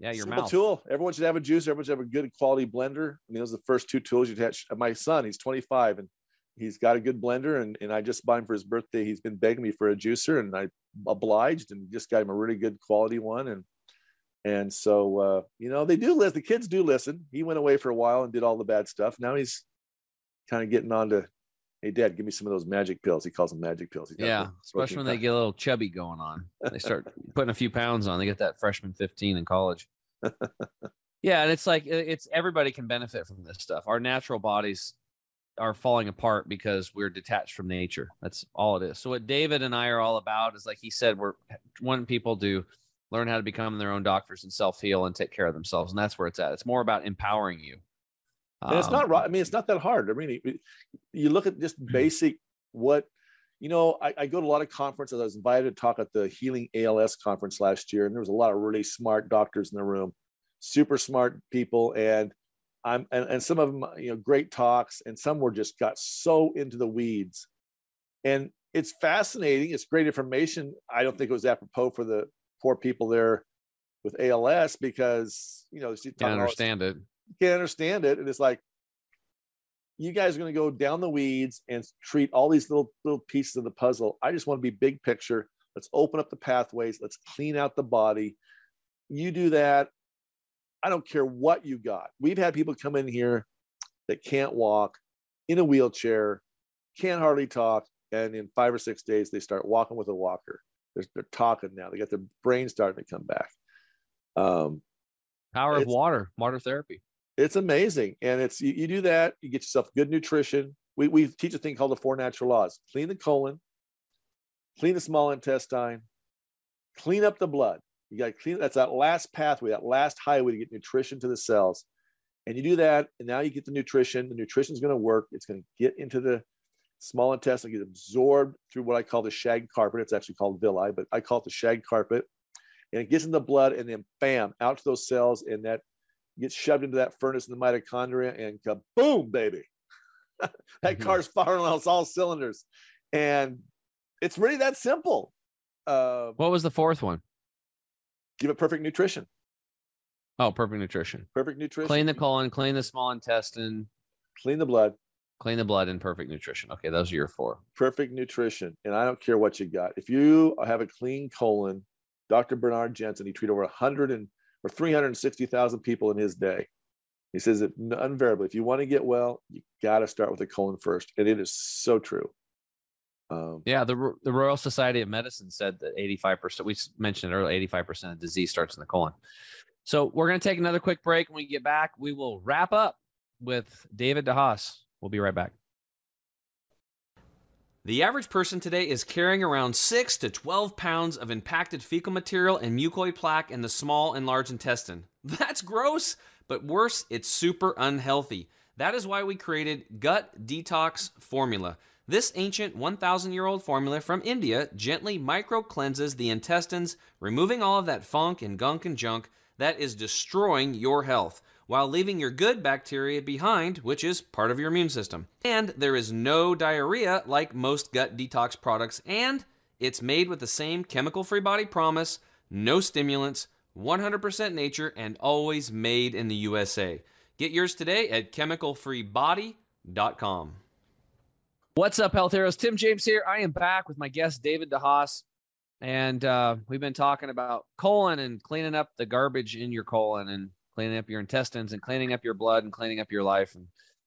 yeah, your simple mouth. tool. Everyone should have a juicer. Everyone should have a good quality blender. I mean, those are the first two tools you attach. My son, he's 25 and he's got a good blender. And, and I just bought him for his birthday. He's been begging me for a juicer and I obliged and just got him a really good quality one. And and so uh, you know, they do listen. The kids do listen. He went away for a while and did all the bad stuff. Now he's kind of getting on to, hey dad, give me some of those magic pills. He calls them magic pills. Yeah, especially when they get a little chubby going on. They start putting a few pounds on. They get that freshman 15 in college. yeah, and it's like it's everybody can benefit from this stuff. Our natural bodies are falling apart because we're detached from nature. That's all it is. So what David and I are all about is like he said, we're wanting people to learn how to become their own doctors and self heal and take care of themselves, and that's where it's at. It's more about empowering you. And it's not Um, right. I mean, it's not that hard. I mean, you look at just basic what you know. I, I go to a lot of conferences. I was invited to talk at the Healing ALS conference last year, and there was a lot of really smart doctors in the room, super smart people, and I'm and, and some of them, you know, great talks, and some were just got so into the weeds, and it's fascinating. It's great information. I don't think it was apropos for the poor people there with ALS because you know, talking all understand it. Can't understand it. And it's like, you guys are going to go down the weeds and treat all these little little pieces of the puzzle. I just want to be big picture. Let's open up the pathways. Let's clean out the body. You do that. I don't care what you got. We've had people come in here that can't walk in a wheelchair, can't hardly talk, and in five or six days they start walking with a walker. They're, they're talking now. They got their brain starting to come back. Um, Power of water, water therapy. It's amazing. And it's you, you do that you get yourself good nutrition. We, we teach a thing called the four natural laws. Clean the colon clean the small intestine clean up the blood. You got to clean that's that last pathway that last highway to get nutrition to the cells. And you do that and now you get the nutrition. The nutrition is going to work. It's going to get into the small intestine get absorbed through what i call the shag carpet. It's actually called villi but i call it the shag carpet. And it gets in the blood and then bam out to those cells and that gets shoved into that furnace in the mitochondria and kaboom, baby. that Mhm. car's firing on all cylinders. And it's really that simple. Uh, What was the fourth one? give it perfect nutrition. Oh, perfect nutrition. Perfect nutrition. Clean the colon, clean the small intestine, Clean the blood. clean the blood, and perfect nutrition. Okay, those are your four. Perfect nutrition. And I don't care what you got. If you have a clean colon, Dr. Bernard Jensen, he treated over 100 and or 360,000 people in his day. He says that invariably, if you want to get well, you got to start with the colon first. And it is so true. Um, Yeah, the the Royal Society of Medicine said that 85%, we mentioned earlier, 85% of disease starts in the colon. So we're going to take another quick break. When we get back, we will wrap up with David DeHaas. We'll be right back. The average person today is carrying around 6 to 12 pounds of impacted fecal material and mucoid plaque in the small and large intestine. That's gross, but worse, it's super unhealthy. That is why we created Gut Detox Formula. This ancient 1,000 year old formula from India gently micro cleanses the intestines, removing all of that funk and gunk and junk that is destroying your health while leaving your good bacteria behind, which is part of your immune system. And there is no diarrhea like most gut detox products, and it's made with the same chemical free body promise no stimulants, 100% nature, and always made in the USA. Get yours today at chemicalfreebody.com. What's up, health heroes? Tim James here. I am back with my guest, David DeHaas. and uh, we've been talking about colon and cleaning up the garbage in your colon and cleaning up your intestines and cleaning up your blood and cleaning up your life and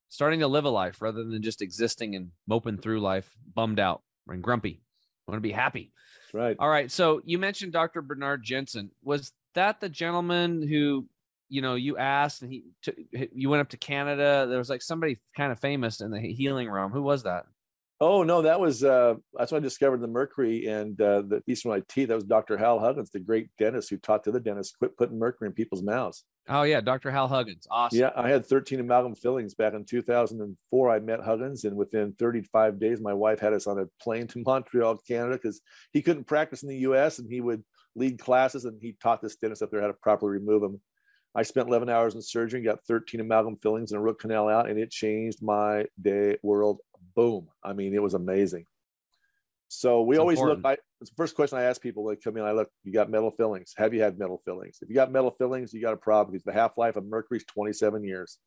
starting to live a life rather than just existing and moping through life, bummed out and grumpy. I want to be happy. right. All right. So you mentioned Dr. Bernard Jensen. Was that the gentleman who, you know, you asked and he t- you went up to Canada? There was like somebody kind of famous in the healing realm. Who was that? Oh no, that was uh, that's when I discovered the mercury and uh, the piece of my teeth. That was Dr. Hal Huggins, the great dentist who taught the other dentists quit putting mercury in people's mouths. Oh yeah, Dr. Hal Huggins. Awesome. Yeah, I had 13 amalgam fillings back in 2004. I met Huggins, and within 35 days, my wife had us on a plane to Montreal, Canada, because he couldn't practice in the U.S. and he would lead classes, and he taught this dentist up there how to properly remove them. I spent 11 hours in surgery, got 13 amalgam fillings and a root canal out, and it changed my day world. Boom! I mean, it was amazing. So we It's always important. look. I, it's the first question I ask people when they come in. I look. You got metal fillings? Have you had metal fillings? If you got metal fillings, you got a problem because the half life of mercury is 27 years,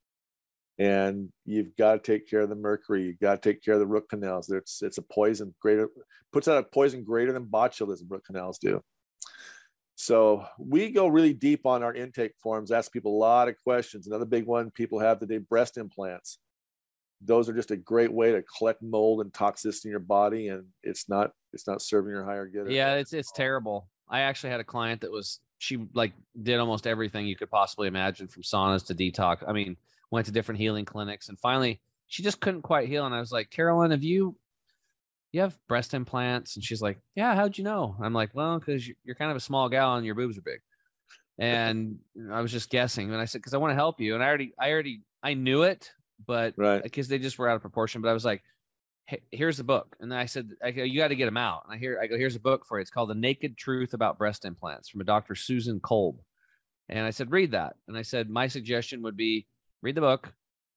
and you've got to take care of the mercury. You got to take care of the root canals. It's it's a poison greater puts out a poison greater than botulism root canals do. So we go really deep on our intake forms, ask people a lot of questions. Another big one people have today breast implants. Those are just a great way to collect mold and toxicity in your body, and it's not it's not serving your higher good. Yeah, it's it's terrible. I actually had a client that was she like did almost everything you could possibly imagine from saunas to detox. I mean, went to different healing clinics and finally she just couldn't quite heal. And I was like, Carolyn, have you you have breast implants? And she's like, Yeah, how'd you know? I'm like, Well, because you're kind of a small gal and your boobs are big. And I was just guessing. And I said, because I want to help you. And I already I already I knew it, but right. because they just were out of proportion. But I was like, "Hey, here's the book, and then I said, I go, you got to get them out. And I hear, I go, here's a book for you. It's called The Naked Truth About Breast Implants from a Dr. Susan Kolb. And I said, read that. And I said, my suggestion would be read the book,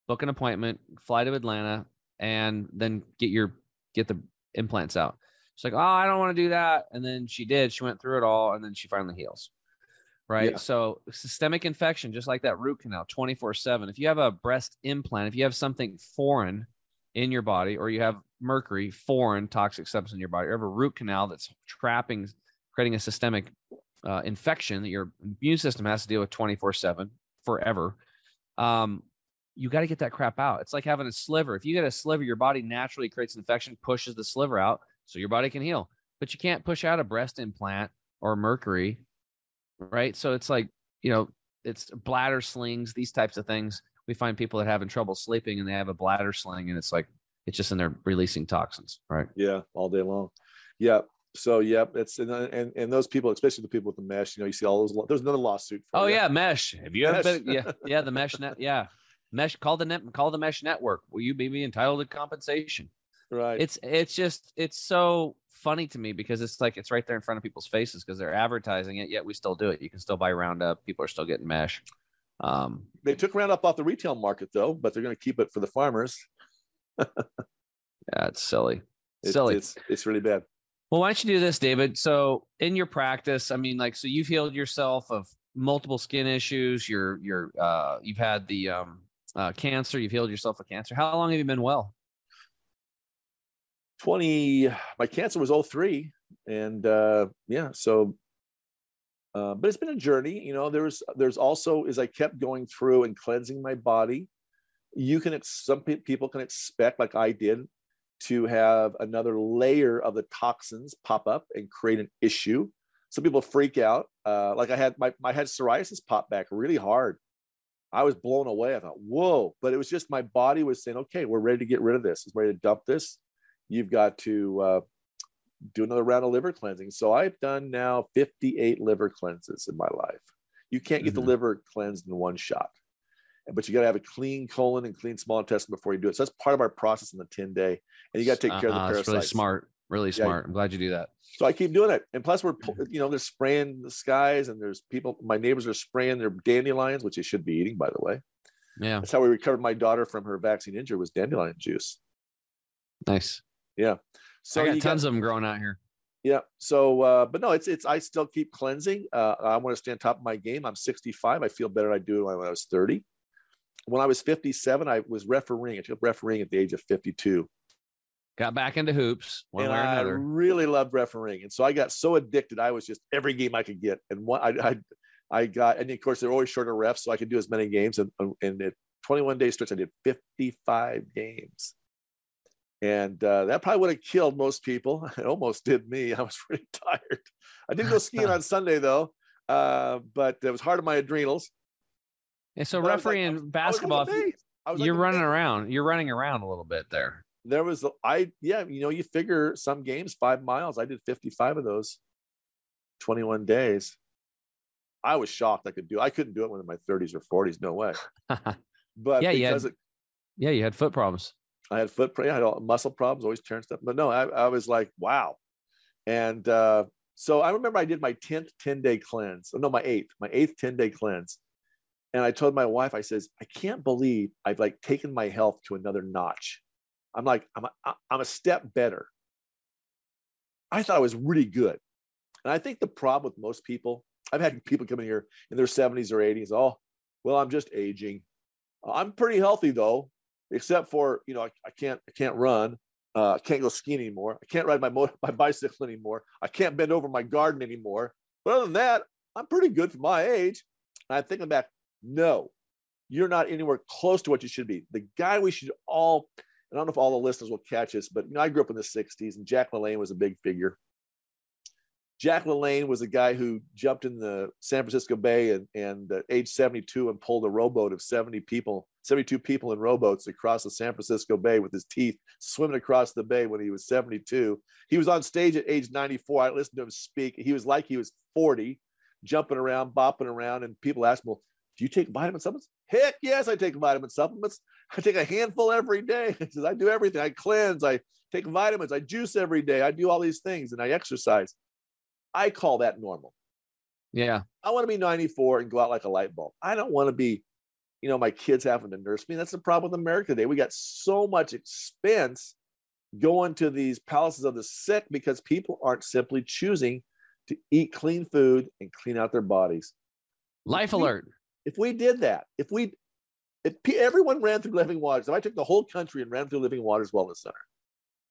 book an appointment, fly to Atlanta, and then get your get the implants out. She's like, oh, I don't want to do that. And then she did. She went through it all, and then she finally heals. Right. Yeah. So systemic infection, just like that root canal, 24 7. If you have a breast implant, if you have something foreign in your body, or you have mercury, foreign toxic substance in your body, or have a root canal that's trapping, creating a systemic uh, infection that your immune system has to deal with 24 7 forever, um, you got to get that crap out. It's like having a sliver. If you get a sliver, your body naturally creates an infection, pushes the sliver out so your body can heal. But you can't push out a breast implant or mercury, right? So it's like, you know, it's bladder slings, these types of things. We find people that are having trouble sleeping and they have a bladder sling and it's like, it's just in there releasing toxins, right? Yeah, all day long. Yeah. So yeah, it's and and, and those people, especially the people with the mesh, you know, you see all those. There's another lawsuit. For Oh yeah, mesh. Have you ever been? Yeah, yeah, the mesh net. Yeah, mesh. Call the net. Call the mesh network. Will you be entitled to compensation? Right. It's it's just it's so funny to me because it's like it's right there in front of people's faces because they're advertising it. Yet we still do it. You can still buy Roundup. People are still getting mesh. Um, they took Roundup off the retail market though, but they're going to keep it for the farmers. yeah, it's silly. It's, Silly. It's it's really bad. Well, why don't you do this, David? So, in your practice, I mean, like, so you've healed yourself of multiple skin issues. You're, you're, uh, you've had the um, uh, cancer. You've healed yourself of cancer. How long have you been well? 20 my cancer was 03 and uh yeah so uh, but it's been a journey you know there's there's also as i kept going through and cleansing my body you can some pe- people can expect like i did to have another layer of the toxins pop up and create an issue. Some people freak out uh, like i had my, my had psoriasis pop back really hard. I was blown away. I thought whoa but it was just my body was saying okay we're ready to get rid of this. It's ready to dump this you've got to uh, do another round of liver cleansing. So I've done now 58 liver cleanses in my life. You can't get Mhm. the liver cleansed in one shot, but you got to have a clean colon and clean small intestine before you do it. So that's part of our process in the 10 day. And you got to take care of the Uh-uh, parasites. That's really smart. Really Yeah. smart. I'm glad you do that. So I keep doing it. And plus, we're, you know, they're spraying the skies and there's people, my neighbors are spraying their dandelions, which they should be eating, by the way. Yeah. That's how we recovered my daughter from her vaccine injury was dandelion juice. Nice. So I got you got- tons of them growing out here. Yeah. So, uh, but no, it's it's. I still keep cleansing. Uh, I want to stay on top of my game. I'm 65. I feel better than I do it when I was 30. When I was 57, I was refereeing. I took refereeing at the age of 52. got back into hoops one and way or I really loved refereeing, and so I got so addicted. I was just every game I could get, and one I I, I got, and of course they're always shorter refs, so I could do as many games. And in the 21 day stretch, I did 55 games, and uh, that probably would have killed most people. It almost did me. I was pretty tired. I did go skiing on Sunday though, uh, but it was hard on my adrenals. And so But I was like- refereeing like basketball, you- amazed. I was like you're running around. You're running around a little bit there. there was I yeah, you know, you figure some games five miles. I did 55 of those 21 days. I was shocked I could do I couldn't do it when in my 30s or 40s, no way. But Yeah, you had- it, yeah, you had foot problems. I had foot I had muscle problems, always tearing stuff. But no, I, I was like, wow. And uh, so I remember I did my 10th 10 day cleanse. Oh, no, my eighth, my eighth 10 day cleanse. And I told my wife, I says, I can't believe I've like taken my health to another notch. I'm like, I'm a, I'm a step better. I thought I was really good. And I think the problem with most people, I've had people come in here in their 70s or 80s. Oh, well, I'm just aging. I'm pretty healthy though, except for you know I, I can't I can't run, uh, I can't go skiing anymore, I can't ride my my bicycle anymore, I can't bend over my garden anymore. But other than that, I'm pretty good for my age. And I'm thinking back, no, you're not anywhere close to what you should be. The guy we should all, I don't know if all the listeners will catch this, but you know I grew up in the '60s, and Jack LaLanne was a big figure. Jack LaLanne was a guy who jumped in the San Francisco Bay and, and at age 72 and pulled a rowboat of 70 people, 72 people in rowboats across the San Francisco Bay with his teeth swimming across the bay when he was 72. He was on stage at age 94. I listened to him speak. He was like he was 40, jumping around, bopping around, and people asked him, well, do you take vitamin supplements? Heck yes, I take vitamin supplements. I take a handful every day. He says, I do everything. I cleanse, I take vitamins, I juice every day, I do all these things, and I exercise. I call that normal. Yeah. I want to be 94 and go out like a light bulb. I don't want to be, you know, my kids having to nurse me. That's the problem with America today. We got so much expense going to these palaces of the sick because people aren't simply choosing to eat clean food and clean out their bodies. Life We- alert. If we did that, if we, if everyone ran through Living Waters, if I took the whole country and ran through Living Waters Wellness Center,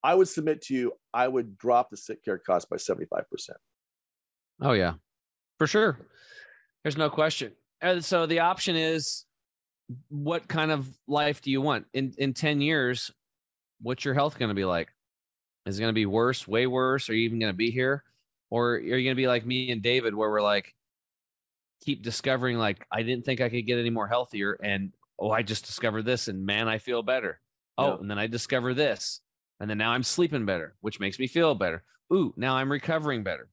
I would submit to you, I would drop the sick care cost by 75%. Oh yeah, for sure. There's no question. And so the option is, what kind of life do you want in in ten years? What's your health going to be like? Is it going to be worse, way worse? Are you even going to be here, or are you going to be like me and David, where we're like, keep discovering like I didn't think I could get any more healthier, and oh, I just discovered this, and man, I feel better. Oh, Yeah. and then I discover this, and then now I'm sleeping better, which makes me feel better. Ooh, now I'm recovering better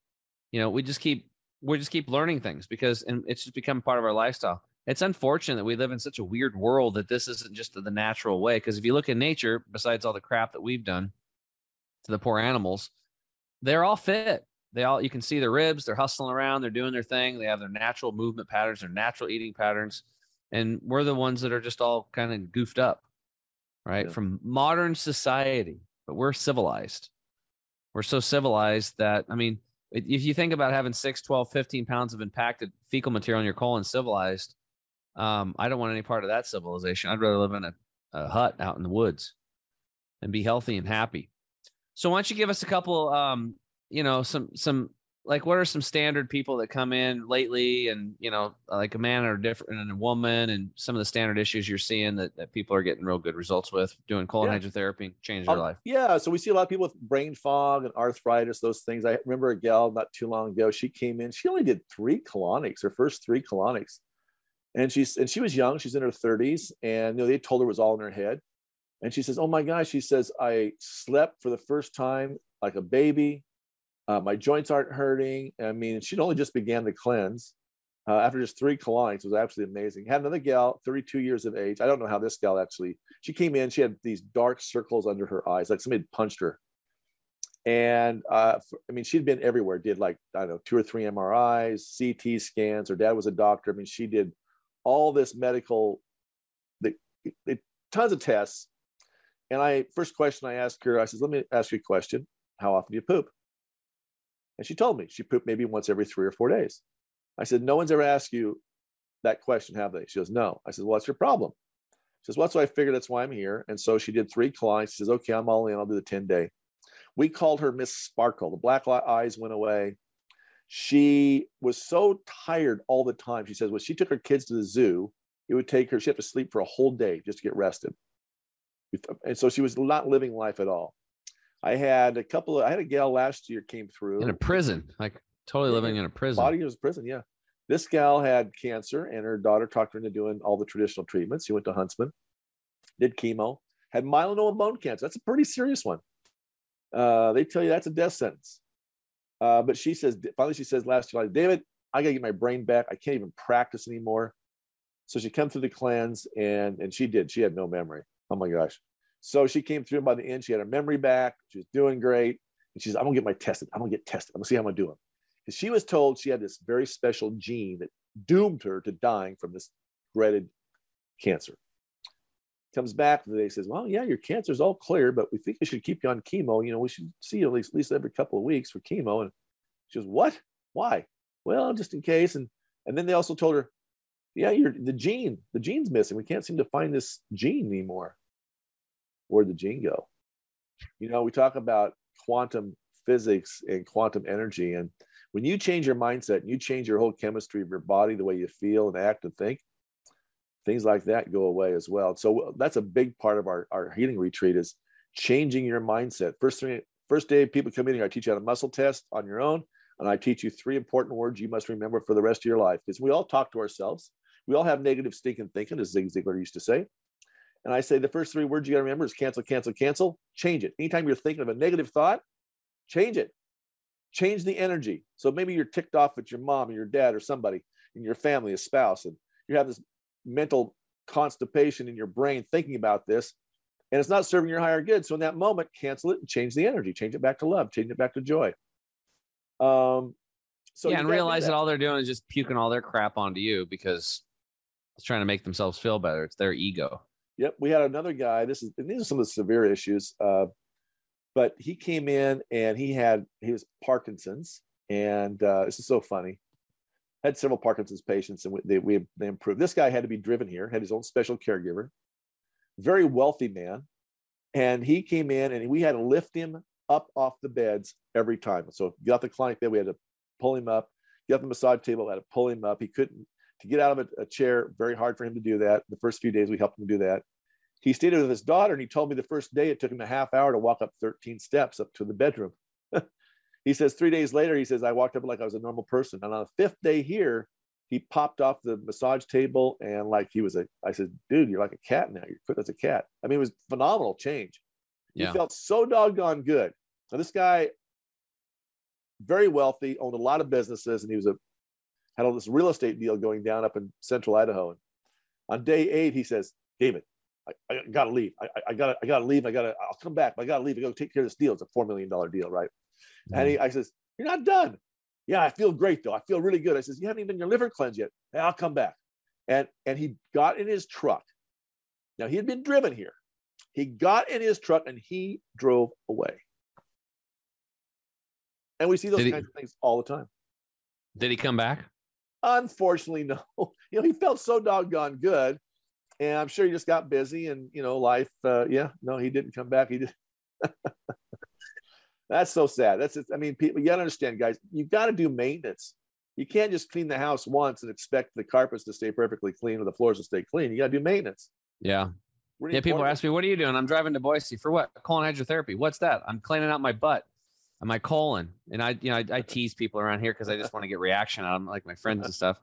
you know we just keep we just keep learning things because and it's just become part of our lifestyle it's unfortunate that we live in such a weird world that this isn't just the natural way because if you look at nature besides all the crap that we've done to the poor animals they're all fit they all you can see their ribs they're hustling around they're doing their thing they have their natural movement patterns their natural eating patterns and we're the ones that are just all kind of goofed up right Yeah. from modern society but we're civilized we're so civilized that i mean if you think about having 6 12 15 pounds of impacted fecal material in your colon civilized um, i don't want any part of that civilization i'd rather live in a, a hut out in the woods and be healthy and happy so why don't you give us a couple um, you know some some like what are some standard people that come in lately and you know like a man or different and a woman and some of the standard issues you're seeing that, that people are getting real good results with doing colon Yeah. hydrotherapy changing their Um, life Yeah, so we see a lot of people with brain fog and arthritis, those things. I remember a gal not too long ago. She came in. She only did three colonics, her first three colonics, and she's and she was young. She's in her thirties, and you know they told her it was all in her head. And she says, "Oh my gosh," she says, "I slept for the first time like a baby. Uh, my joints aren't hurting. I mean, she'd only just began the cleanse." Uh, after just three colonics, it was absolutely amazing. Had another gal, 32 years of age. I don't know how this gal actually she came in she had these dark circles under her eyes like somebody had punched her and uh, i mean she'd been everywhere did like i don't know two or three mris ct scans her dad was a doctor i mean she did all this medical the, the, tons of tests and i first question i asked her i said let me ask you a question how often do you poop and she told me she pooped maybe once every three or four days i said no one's ever asked you that question have they she goes no i said well what's your problem She says, well, what I figured. That's why I'm here. And so she did three clients. She says, okay, I'm all in. I'll do the 10 day. We called her Miss Sparkle. The black eyes went away. She was so tired all the time. She says, when she took her kids to the zoo, it would take her, she had to sleep for a whole day just to get rested. And so she was not living life at all. I had a couple of, I had a gal last year came through in a prison, like totally living in a prison. Body was prison, yeah. This gal had cancer, and her daughter talked her into doing all the traditional treatments. She went to Huntsman, did chemo, had melanoma bone cancer. That's a pretty serious one. Uh, they tell you that's a death sentence. Uh, but she says, finally, she says last July, David, I got to get my brain back. I can't even practice anymore. So she came through the cleanse, and and she did. She had no memory. Oh my gosh. So she came through, and by the end, she had her memory back. She was doing great. And she's, I'm gonna get my tested. I'm gonna get tested. I'm gonna see how I'm doing. Because she was told she had this very special gene that doomed her to dying from this dreaded cancer. Comes back the day, says, Well, yeah, your cancer's all clear, but we think we should keep you on chemo. You know, we should see you at least, at least every couple of weeks for chemo. And she goes, What? Why? Well, just in case. And and then they also told her, Yeah, you're the gene, the gene's missing. We can't seem to find this gene anymore. Where'd the gene go? You know, we talk about quantum physics and quantum energy. And when you change your mindset and you change your whole chemistry of your body, the way you feel and act and think, things like that go away as well. So that's a big part of our, our healing retreat is changing your mindset. First three, first day people come in here, I teach you how to muscle test on your own. And I teach you three important words you must remember for the rest of your life. Because we all talk to ourselves. We all have negative stinking thinking, as Zig Ziglar used to say. And I say the first three words you got to remember is cancel, cancel, cancel. Change it. Anytime you're thinking of a negative thought, change it. Change the energy. So maybe you're ticked off at your mom or your dad or somebody in your family, a spouse, and you have this mental constipation in your brain thinking about this, and it's not serving your higher good. So in that moment, cancel it and change the energy. Change it back to love. Change it back to joy. Um, so yeah, and realize that. that all they're doing is just puking all their crap onto you because it's trying to make themselves feel better. It's their ego. Yep, we had another guy. This is and these are some of the severe issues. Uh, but he came in and he had his Parkinson's, and uh, this is so funny. Had several Parkinson's patients, and we, they, we they improved. This guy had to be driven here. Had his own special caregiver. Very wealthy man, and he came in and we had to lift him up off the beds every time. So get off the client bed, we had to pull him up. Get the massage table, had to pull him up. He couldn't to get out of a, a, chair, very hard for him to do that. The first few days we helped him do that. He stayed with his daughter and he told me the first day it took him a half hour to walk up 13 steps up to the bedroom. He says three days later, he says, I walked up like I was a normal person. And on the fifth day here, he popped off the massage table and like he was a, I said, dude, you're like a cat now. You're quick as a cat. I mean, it was phenomenal change. Yeah. He felt so doggone good. Now this guy, very wealthy, owned a lot of businesses, and he was a had all this real estate deal going down up in central Idaho. And on day eight, he says, David, I, I gotta leave. I, I, gotta, I gotta leave. I gotta, I'll come back, but I gotta leave. I gotta take care of this deal. It's a $4 million deal, right? Mm-hmm. And he, I says, you're not done. Yeah, I feel great though. I feel really good. I says, you haven't even done your liver cleanse yet. Hey, I'll come back. And, and he got in his truck. Now he had been driven here. He got in his truck and he drove away. And we see those kinds of things all the time. Did he come back? Unfortunately, no. You know, he felt so doggone good, and I'm sure he just got busy, and you know, life. Uh, yeah, no, he didn't come back. He did. That's so sad. That's. I mean, people. You gotta understand, guys. You've got to do maintenance. You can't just clean the house once and expect the carpets to stay perfectly clean or the floors to stay clean. You got to do maintenance. Yeah. Really yeah. People ask me, "What are you doing?" I'm driving to Boise for what? Colon hydrotherapy. What's that? I'm cleaning out my butt and my colon. And I, you know, I, I tease people around here because I just want to get reaction out of them, like my friends and stuff.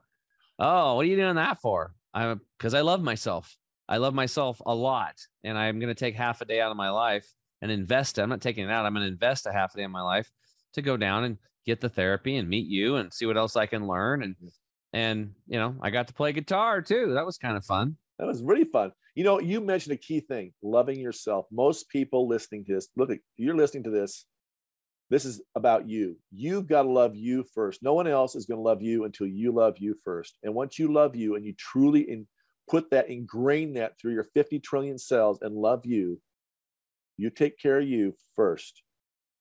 Oh, what are you doing that for? I'm because I love myself. I love myself a lot, and I'm going to take half a day out of my life and invest. I'm not taking it out. I'm going to invest a half a day of my life to go down and get the therapy and meet you and see what else I can learn. And mm-hmm. and you know, I got to play guitar too. That was kind of fun. That was really fun. You know, you mentioned a key thing: loving yourself. Most people listening to this, look, at you're listening to this this is about you. You've got to love you first. No one else is going to love you until you love you first. And once you love you and you truly in, put that, ingrain that through your 50 trillion cells and love you, you take care of you first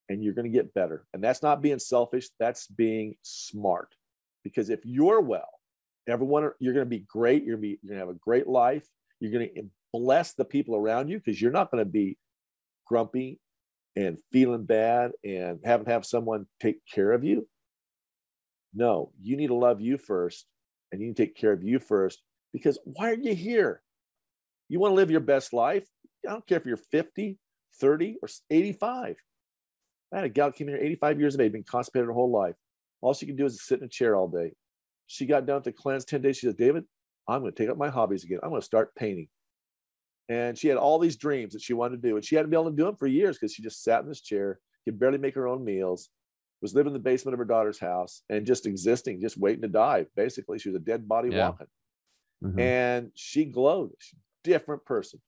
and you're going to get better. And that's not being selfish, that's being smart. Because if you're well, everyone, you're going to be great. You're going to, be, you're going to have a great life. You're going to bless the people around you because you're not going to be grumpy and feeling bad and having to have someone take care of you. No, you need to love you first and you need to take care of you first because why are you here? You want to live your best life? I don't care if you're 50, 30, or 85. I had a gal came here 85 years of age, been constipated her whole life. All she can do is sit in a chair all day. She got down to cleanse 10 days. She said, David, I'm going to take up my hobbies again. I'm going to start painting. And she had all these dreams that she wanted to do. And she hadn't been able to do them for years because she just sat in this chair, could barely make her own meals, was living in the basement of her daughter's house and just existing, just waiting to die. Basically, she was a dead body yeah. walking. Mm-hmm. And she glowed. Different person.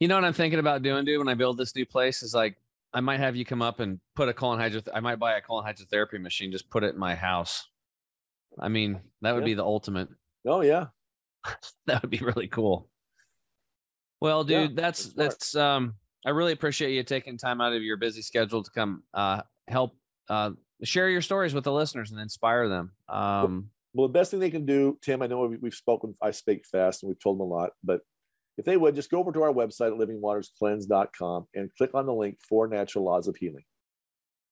You know what I'm thinking about doing, dude, when I build this new place is like I might have you come up and put a colon hydro. I might buy a colon hydrotherapy machine, just put it in my house. I mean, that would yeah. be the ultimate. Oh yeah, that would be really cool. Well, dude, yeah, that's that's um. I really appreciate you taking time out of your busy schedule to come uh, help uh, share your stories with the listeners and inspire them. Um, well, the best thing they can do, Tim. I know we've spoken. I speak fast, and we've told them a lot, but if they would just go over to our website at livingwaterscleanse.com and click on the link for natural laws of healing.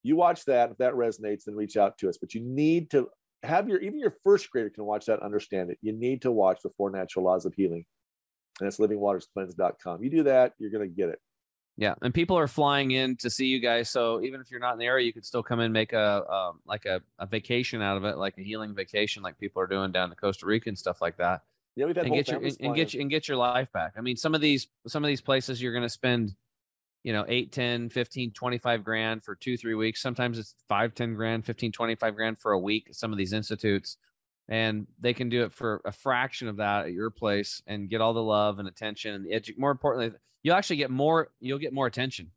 You watch that. If that resonates, then reach out to us. But you need to have your even your first grader can watch that, understand it. You need to watch the four natural laws of healing, and it's livingwaterscleanse.com. You do that, you're going to get it. Yeah, and people are flying in to see you guys. So even if you're not in the area, you could still come in, and make a um, like a, a vacation out of it, like a healing vacation, like people are doing down to Costa Rica and stuff like that. Yeah, we've had and get your and, and, get your, and get your life back. I mean, some of these some of these places you're going to spend, you know, 8, 10, 15, 25 grand for 2 3 weeks. Sometimes it's 5, 10 grand, 15, 25 grand for a week some of these institutes. And they can do it for a fraction of that at your place and get all the love and attention and the edu- more importantly, you'll actually get more you'll get more attention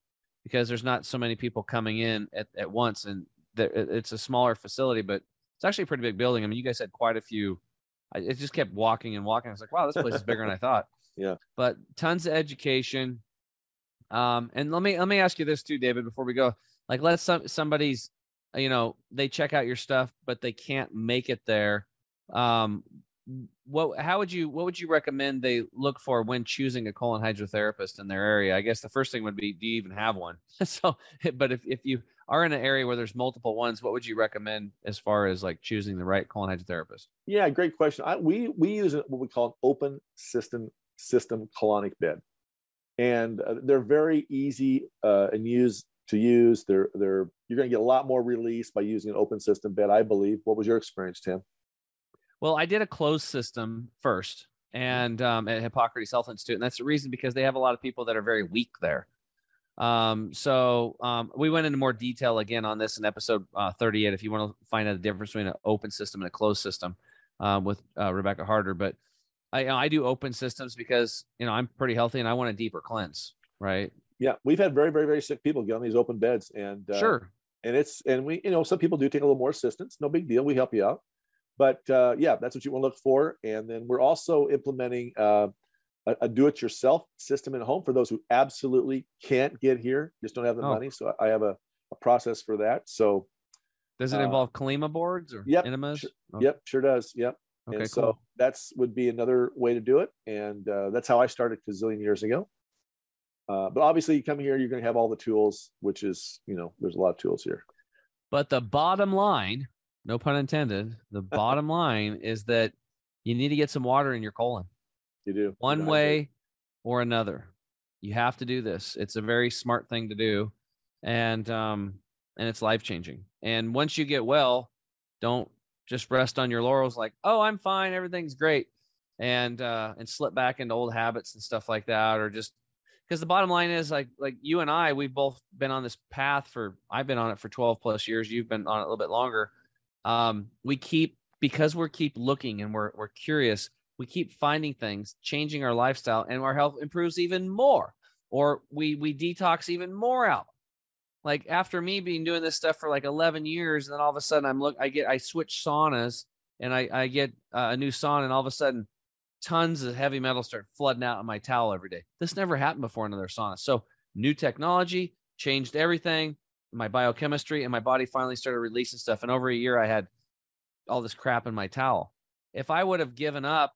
because there's not so many people coming in at, at once and there, it's a smaller facility, but it's actually a pretty big building. I mean, you guys had quite a few I, it just kept walking and walking. I was like, wow, this place is bigger than I thought. Yeah. But tons of education. Um, and let me let me ask you this too, David, before we go. Like, let some somebody's, you know, they check out your stuff, but they can't make it there. Um, what how would you what would you recommend they look for when choosing a colon hydrotherapist in their area? I guess the first thing would be, do you even have one? so, but if if you are in an area where there's multiple ones, what would you recommend as far as like choosing the right colon hydrotherapist? Yeah, great question. I, we we use what we call an open system system colonic bed, and uh, they're very easy uh, and use to use. They're they're you're going to get a lot more release by using an open system bed. I believe. What was your experience, Tim? Well, I did a closed system first, and um, at Hippocrates Health Institute, and that's the reason because they have a lot of people that are very weak there. Um, so um, we went into more detail again on this in episode uh, 38. If you want to find out the difference between an open system and a closed system uh, with uh, Rebecca Harder, but I, I do open systems because you know I'm pretty healthy and I want a deeper cleanse, right? Yeah, we've had very, very, very sick people get on these open beds, and uh, sure, and it's and we, you know, some people do take a little more assistance. No big deal. We help you out, but uh, yeah, that's what you want to look for. And then we're also implementing uh, a, a do-it-yourself system at home for those who absolutely can't get here, just don't have the oh. money. So I have a, a, process for that. So does it uh, involve Colema boards or yep, enemas? Sure, okay. Yep, sure does. Yep. Okay, and so cool. that's would be another way to do it, and uh, that's how I started a zillion years ago. Uh, but obviously, you come here, you're going to have all the tools, which is, you know, there's a lot of tools here. But the bottom line, no pun intended, the bottom line is that you need to get some water in your colon. You do. One way or another. You have to do this. It's a very smart thing to do. And um and it's life changing. And once you get well, don't just rest on your laurels like, "Oh, I'm fine, everything's great." And uh and slip back into old habits and stuff like that or just because the bottom line is like like you and I we've both been on this path for I've been on it for 12 plus years, you've been on it a little bit longer. Um we keep because we're keep looking and we're we're curious, we keep finding things, changing our lifestyle, and our health improves even more, or we we detox even more out. Like after me being doing this stuff for like 11 years, and then all of a sudden I'm look, I get I switch saunas, and I I get uh, a new sauna, and all of a sudden tons of heavy metal start flooding out of my towel every day. This never happened before in another sauna. So new technology changed everything, my biochemistry, and my body finally started releasing stuff. And over a year, I had all this crap in my towel. If I would have given up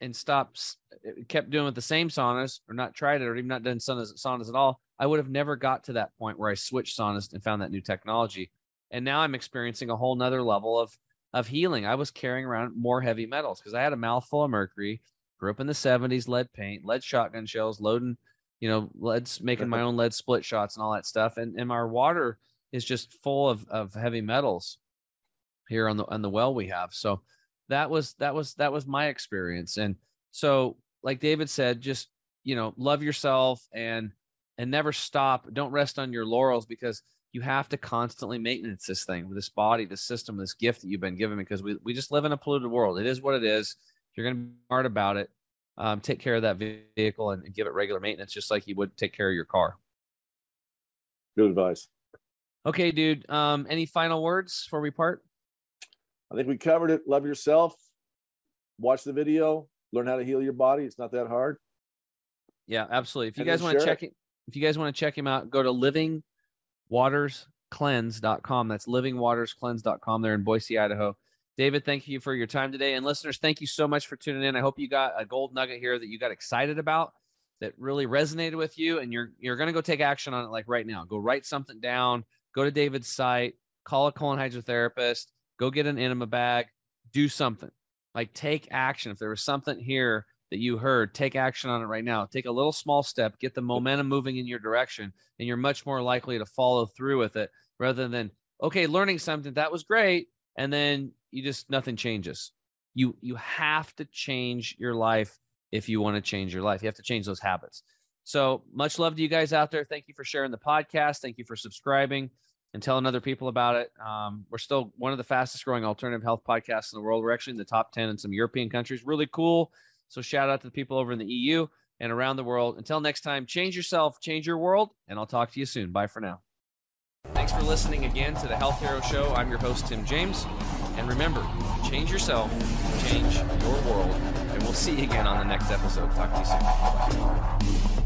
and stopped, eh, kept doing with the same saunas or not tried it or even not done saunas, saunas at all, I would have never got to that point where I switched saunas and found that new technology. And now I'm experiencing a whole nother level of of healing. I was carrying around more heavy metals because I had a mouthful of mercury, grew up in the 70s, lead paint, lead shotgun shells, loading, you know, lead's making my own lead split shots and all that stuff. And and our water is just full of, of heavy metals here on the on the well we have. So that was that was that was my experience. And so like David said, just you know, love yourself and and never stop. Don't rest on your laurels because you have to constantly maintenance this thing, this body, this system, this gift that you've been given because we, we just live in a polluted world. It is what it is. You're going to be smart about it. Um, take care of that vehicle and, and give it regular maintenance, just like you would take care of your car. Good advice. Okay, dude. Um, any final words before we part? I think we covered it. Love yourself. Watch the video. Learn how to heal your body. It's not that hard. Yeah, absolutely. If you and guys want to check it, if you guys want to check him out, go to livingwaterscleanse.com. That's livingwaterscleanse.com. They're in Boise, Idaho. David, thank you for your time today. And listeners, thank you so much for tuning in. I hope you got a gold nugget here that you got excited about that really resonated with you and you're you're going to go take action on it like right now. Go write something down, go to David's site, call a colon hydrotherapist, go get an enema bag, do something. Like take action. If there was something here that you heard, take action on it right now. Take a little small step, get the momentum moving in your direction, and you're much more likely to follow through with it rather than, okay, learning something that was great, and then you just nothing changes. You you have to change your life if you want to change your life. You have to change those habits. So much love to you guys out there. Thank you for sharing the podcast. Thank you for subscribing and telling other people about it. Um, we're still one of the fastest growing alternative health podcasts in the world. We're actually in the top 10 in some European countries. Really cool. So shout out to the people over in the EU and around the world. Until next time, change yourself, change your world, and I'll talk to you soon. Bye for now. Thanks for listening again to the Health Hero Show. I'm your host, Tim James. And remember, change yourself, change your world, and we'll see you again on the next episode. Talk to you soon.